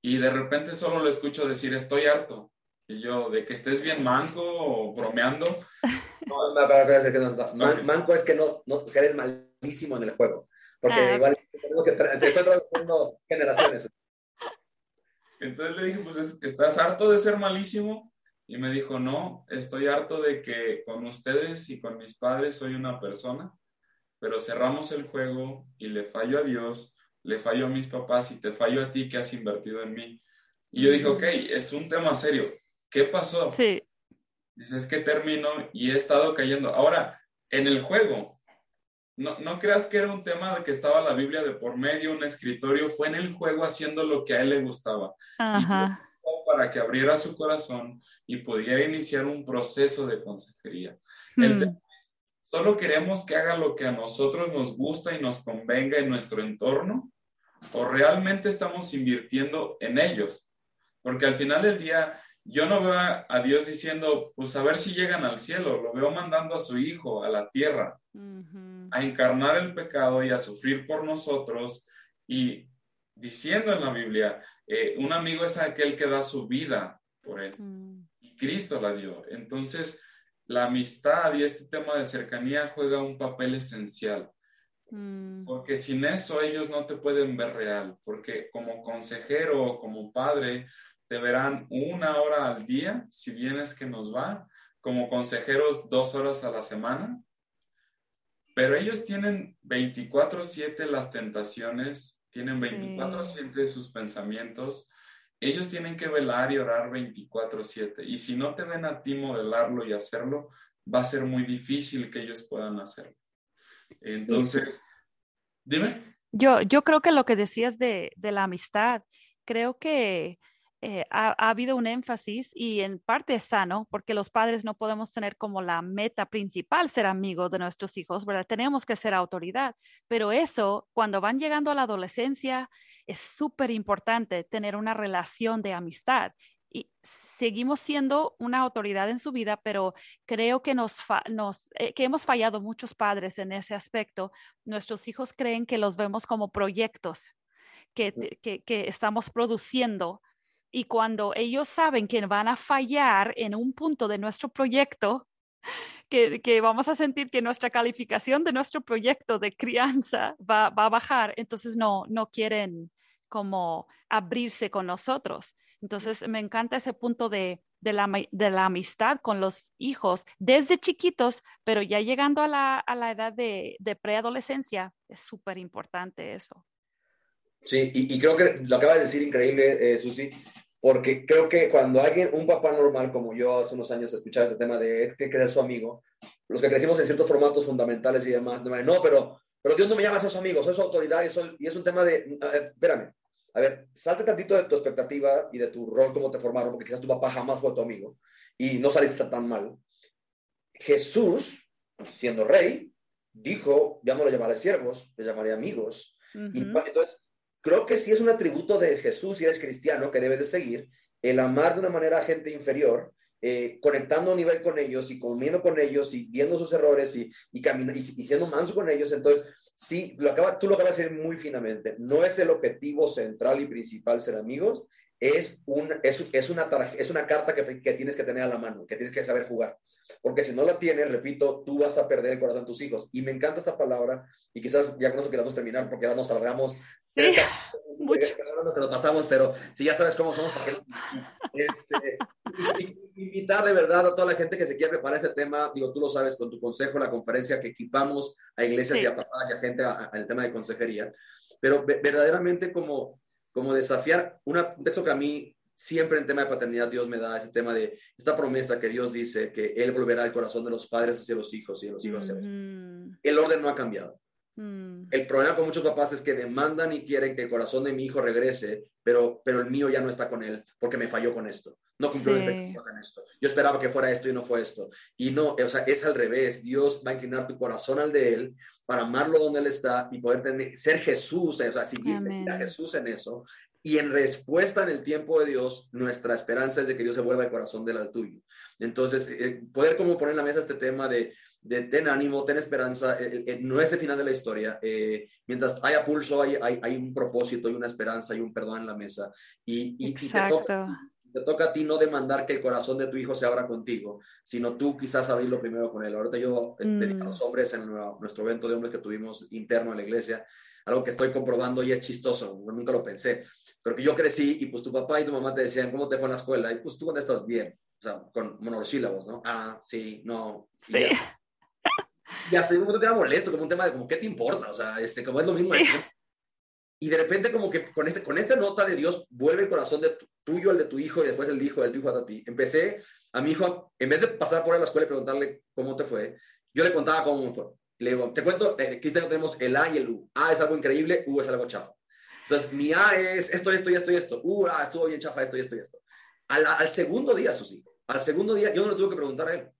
S3: y de repente solo lo escucho decir, estoy harto. Y yo, de que estés bien manco o bromeando.
S2: No, no, manco es que no, no, que eres malísimo en el juego. Porque ah, igual tengo que, te estoy traduciendo generaciones.
S3: Entonces le dije, pues, ¿estás harto de ser malísimo? Y me dijo, no, estoy harto de que con ustedes y con mis padres soy una persona, pero cerramos el juego y le fallo a Dios, le fallo a mis papás y te fallo a ti que has invertido en mí. Y yo dije, ok, es un tema serio. ¿Qué pasó?
S1: Sí.
S3: Dices que termino y he estado cayendo. Ahora, en el juego, no, no creas que era un tema de que estaba la Biblia de por medio, un escritorio, fue en el juego haciendo lo que a él le gustaba.
S1: Ajá.
S3: para que abriera su corazón y pudiera iniciar un proceso de consejería. El hmm. solo queremos que haga lo que a nosotros nos gusta y nos convenga en nuestro entorno, o realmente estamos invirtiendo en ellos. Porque al final del día, yo no veo a, Dios diciendo, pues a ver si llegan al cielo, lo veo mandando a su Hijo a la tierra, a encarnar el pecado y a sufrir por nosotros y diciendo en la Biblia, eh, un amigo es aquel que da su vida por él. Mm. Y Cristo la dio. Entonces, la amistad y este tema de cercanía juega un papel esencial. Mm. Porque sin eso ellos no te pueden ver real, porque como consejero o como padre te verán una hora al día, si bien es que nos va, como consejeros dos horas a la semana, pero ellos tienen 24/7 las tentaciones, tienen 24/7 sus pensamientos, ellos tienen que velar y orar 24/7, y si no te ven a ti modelarlo y hacerlo, va a ser muy difícil que ellos puedan hacerlo. Entonces, dime.
S1: Yo, yo creo que lo que decías de, de la amistad, creo que eh, ha, habido un énfasis y en parte es sano, porque los padres no podemos tener como la meta principal ser amigos de nuestros hijos, ¿verdad? Tenemos que ser autoridad, pero eso, cuando van llegando a la adolescencia, es súper importante tener una relación de amistad. Y seguimos siendo una autoridad en su vida, pero creo que, nos, eh, que hemos fallado muchos padres en ese aspecto. Nuestros hijos creen que los vemos como proyectos que, que, que estamos produciendo y cuando ellos saben que van a fallar en un punto de nuestro proyecto, que, que, vamos a sentir que nuestra calificación de nuestro proyecto de crianza va, va, a bajar, entonces no, no quieren como abrirse con nosotros. Entonces me encanta ese punto de, de, la, de la, amistad con los hijos desde chiquitos, pero ya llegando a la, a la edad de, de preadolescencia, es súper importante eso.
S2: Sí, y, creo que lo acaba de decir increíble, eh, Susi, porque creo que cuando alguien, un papá normal como yo hace unos años, escuchaba este tema de que querer su amigo, los que crecimos en ciertos formatos fundamentales y demás, no, pero, pero Dios no me llama a ser su amigo, soy su autoridad y, soy, y es un tema de, espérame, a ver, salte tantito de tu expectativa y de tu rol, cómo te formaron, porque quizás tu papá jamás fue tu amigo y no saliste tan mal. Jesús, siendo rey, dijo, ya no le llamaré siervos, le llamaré amigos. y, entonces, Creo que sí es un atributo de Jesús, si eres cristiano, que debes de seguir, el amar de una manera a gente inferior, eh, conectando a nivel con ellos y comiendo con ellos y viendo sus errores y, y, y, siendo manso con ellos. Entonces, sí, lo acaba, tú lo acabas de decir muy finamente. No es el objetivo central y principal ser amigos, es, un, es, es, una, es una carta que, que, tienes que tener a la mano, que tienes que saber jugar. Porque si no la tienes, repito, tú vas a perder el corazón de tus hijos. Y me encanta esta palabra, y quizás ya con eso queramos terminar, porque ahora nos salgamos. Sí, mucho. Nos lo pasamos, pero si ya sabes cómo somos, este, invitar de verdad a toda la gente que se quiera preparar ese tema, digo, tú lo sabes con tu consejo, la conferencia que equipamos a iglesias y a papás y a gente al tema de consejería, pero verdaderamente como como desafiar un texto que a mí siempre en tema de paternidad Dios me da ese tema de esta promesa que Dios dice que Él volverá el corazón de los padres hacia los hijos y de los hijos hacia los El orden no ha cambiado. Mm. El problema con muchos papás es que demandan y quieren que el corazón de mi hijo regrese, pero, pero el mío ya no está con él porque me falló con esto. No cumplió con esto. Yo esperaba que fuera esto y no fue esto. Y no, o sea, es al revés. Dios va a inclinar tu corazón al de él para amarlo donde él está y poder tener, ser Jesús, o sea, seguir a Jesús en eso. Y en respuesta en el tiempo de Dios, nuestra esperanza es de que Dios se vuelva el corazón del tuyo. Entonces, eh, poder como poner en la mesa este tema de de ten ánimo, ten esperanza, eh, eh, no es el final de la historia. Eh, mientras haya pulso, hay, hay, un propósito, hay una esperanza, hay un perdón en la mesa. Y, y, te, toca, te, toca, a ti no demandar que el corazón de tu hijo se abra contigo, sino tú quizás abrirlo primero con él. Ahorita yo mm. a los hombres en nuestro evento de hombres que tuvimos interno en la iglesia, algo que estoy comprobando y es chistoso, nunca lo pensé, pero que yo crecí y pues tu papá y tu mamá te decían, ¿cómo te fue en la escuela? Y pues tú estás bien, o sea, con monosílabos, ¿no? Ah, sí, no. Y
S1: Sí.
S2: y hasta en un momento te era molesto, como un tema de, como, ¿qué te importa? O sea, este, como es lo mismo
S1: Sí.
S2: Y de repente como que con, este, con esta nota de Dios vuelve el corazón de tu- tuyo al de tu hijo y después el hijo del hijo a ti. Empecé a mi hijo, en vez de pasar por él a la escuela y preguntarle cómo te fue, yo le contaba cómo me fue. Le digo, te cuento, eh, aquí tenemos el A y el U. A es algo increíble, U es algo chafa. Entonces, mi A es esto, esto y esto y esto. U, ah, estuvo bien chafa, esto y esto esto. Al, segundo día, Susi, al segundo día, yo no le tuve que preguntar a él.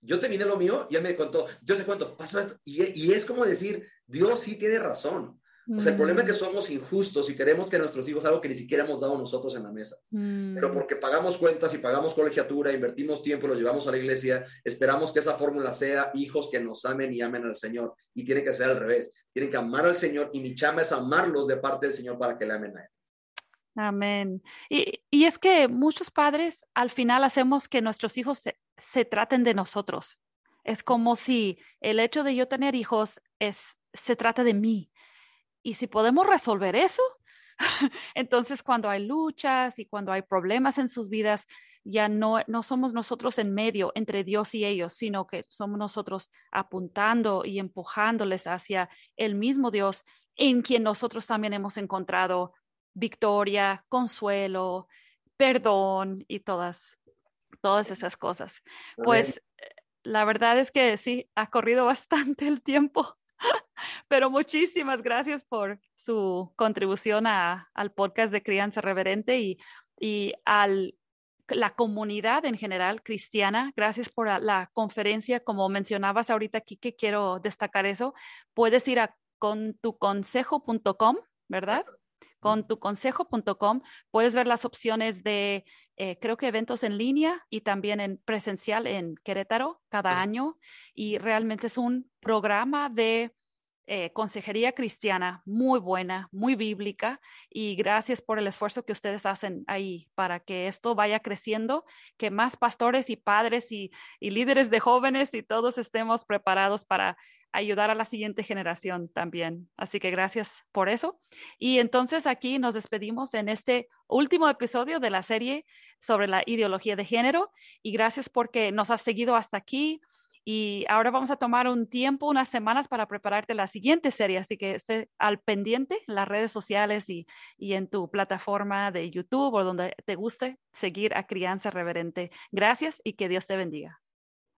S2: Yo terminé lo mío y él me contó, yo te cuento, pasó esto. Y es como decir, Dios sí tiene razón. O sea, el problema es que somos injustos y queremos que nuestros hijos algo que ni siquiera hemos dado nosotros en la mesa.
S1: Mm.
S2: Pero porque pagamos cuentas y pagamos colegiatura, invertimos tiempo, los llevamos a la iglesia, esperamos que esa fórmula sea hijos que nos amen y amen al Señor. Y tiene que ser al revés. Tienen que amar al Señor y mi chama es amarlos de parte del Señor para que le amen a Él.
S1: Amén. Y, y es que muchos padres al final hacemos que nuestros hijos se, se traten de nosotros. Es como si el hecho de yo tener hijos es, se trata de mí. Y si podemos resolver eso, entonces cuando hay luchas y cuando hay problemas en sus vidas, ya no, no somos nosotros en medio entre Dios y ellos, sino que somos nosotros apuntando y empujándoles hacia el mismo Dios en quien nosotros también hemos encontrado victoria, consuelo, perdón y todas, todas esas cosas. Pues la verdad es que sí, ha corrido bastante el tiempo, pero muchísimas gracias por su contribución a, al podcast de Crianza Reverente y, y al la comunidad en general cristiana. Gracias por la, conferencia. Como mencionabas ahorita que quiero destacar eso, puedes ir a contuconsejo.com, ¿verdad? Exacto con tuconsejo.com puedes ver las opciones de, eh, creo que eventos en línea y también en presencial en Querétaro cada año. Y realmente es un programa de eh, consejería cristiana muy buena, muy bíblica. Y gracias por el esfuerzo que ustedes hacen ahí para que esto vaya creciendo, que más pastores y padres y, y líderes de jóvenes y todos estemos preparados para ayudar a la siguiente generación también. Así que gracias por eso. Y entonces aquí nos despedimos en este último episodio de la serie sobre la ideología de género y gracias porque nos has seguido hasta aquí. Y ahora vamos a tomar un tiempo, unas semanas para prepararte la siguiente serie, así que esté al pendiente en las redes sociales y, y en tu plataforma de YouTube o donde te guste seguir a Crianza Reverente. Gracias y que Dios te bendiga.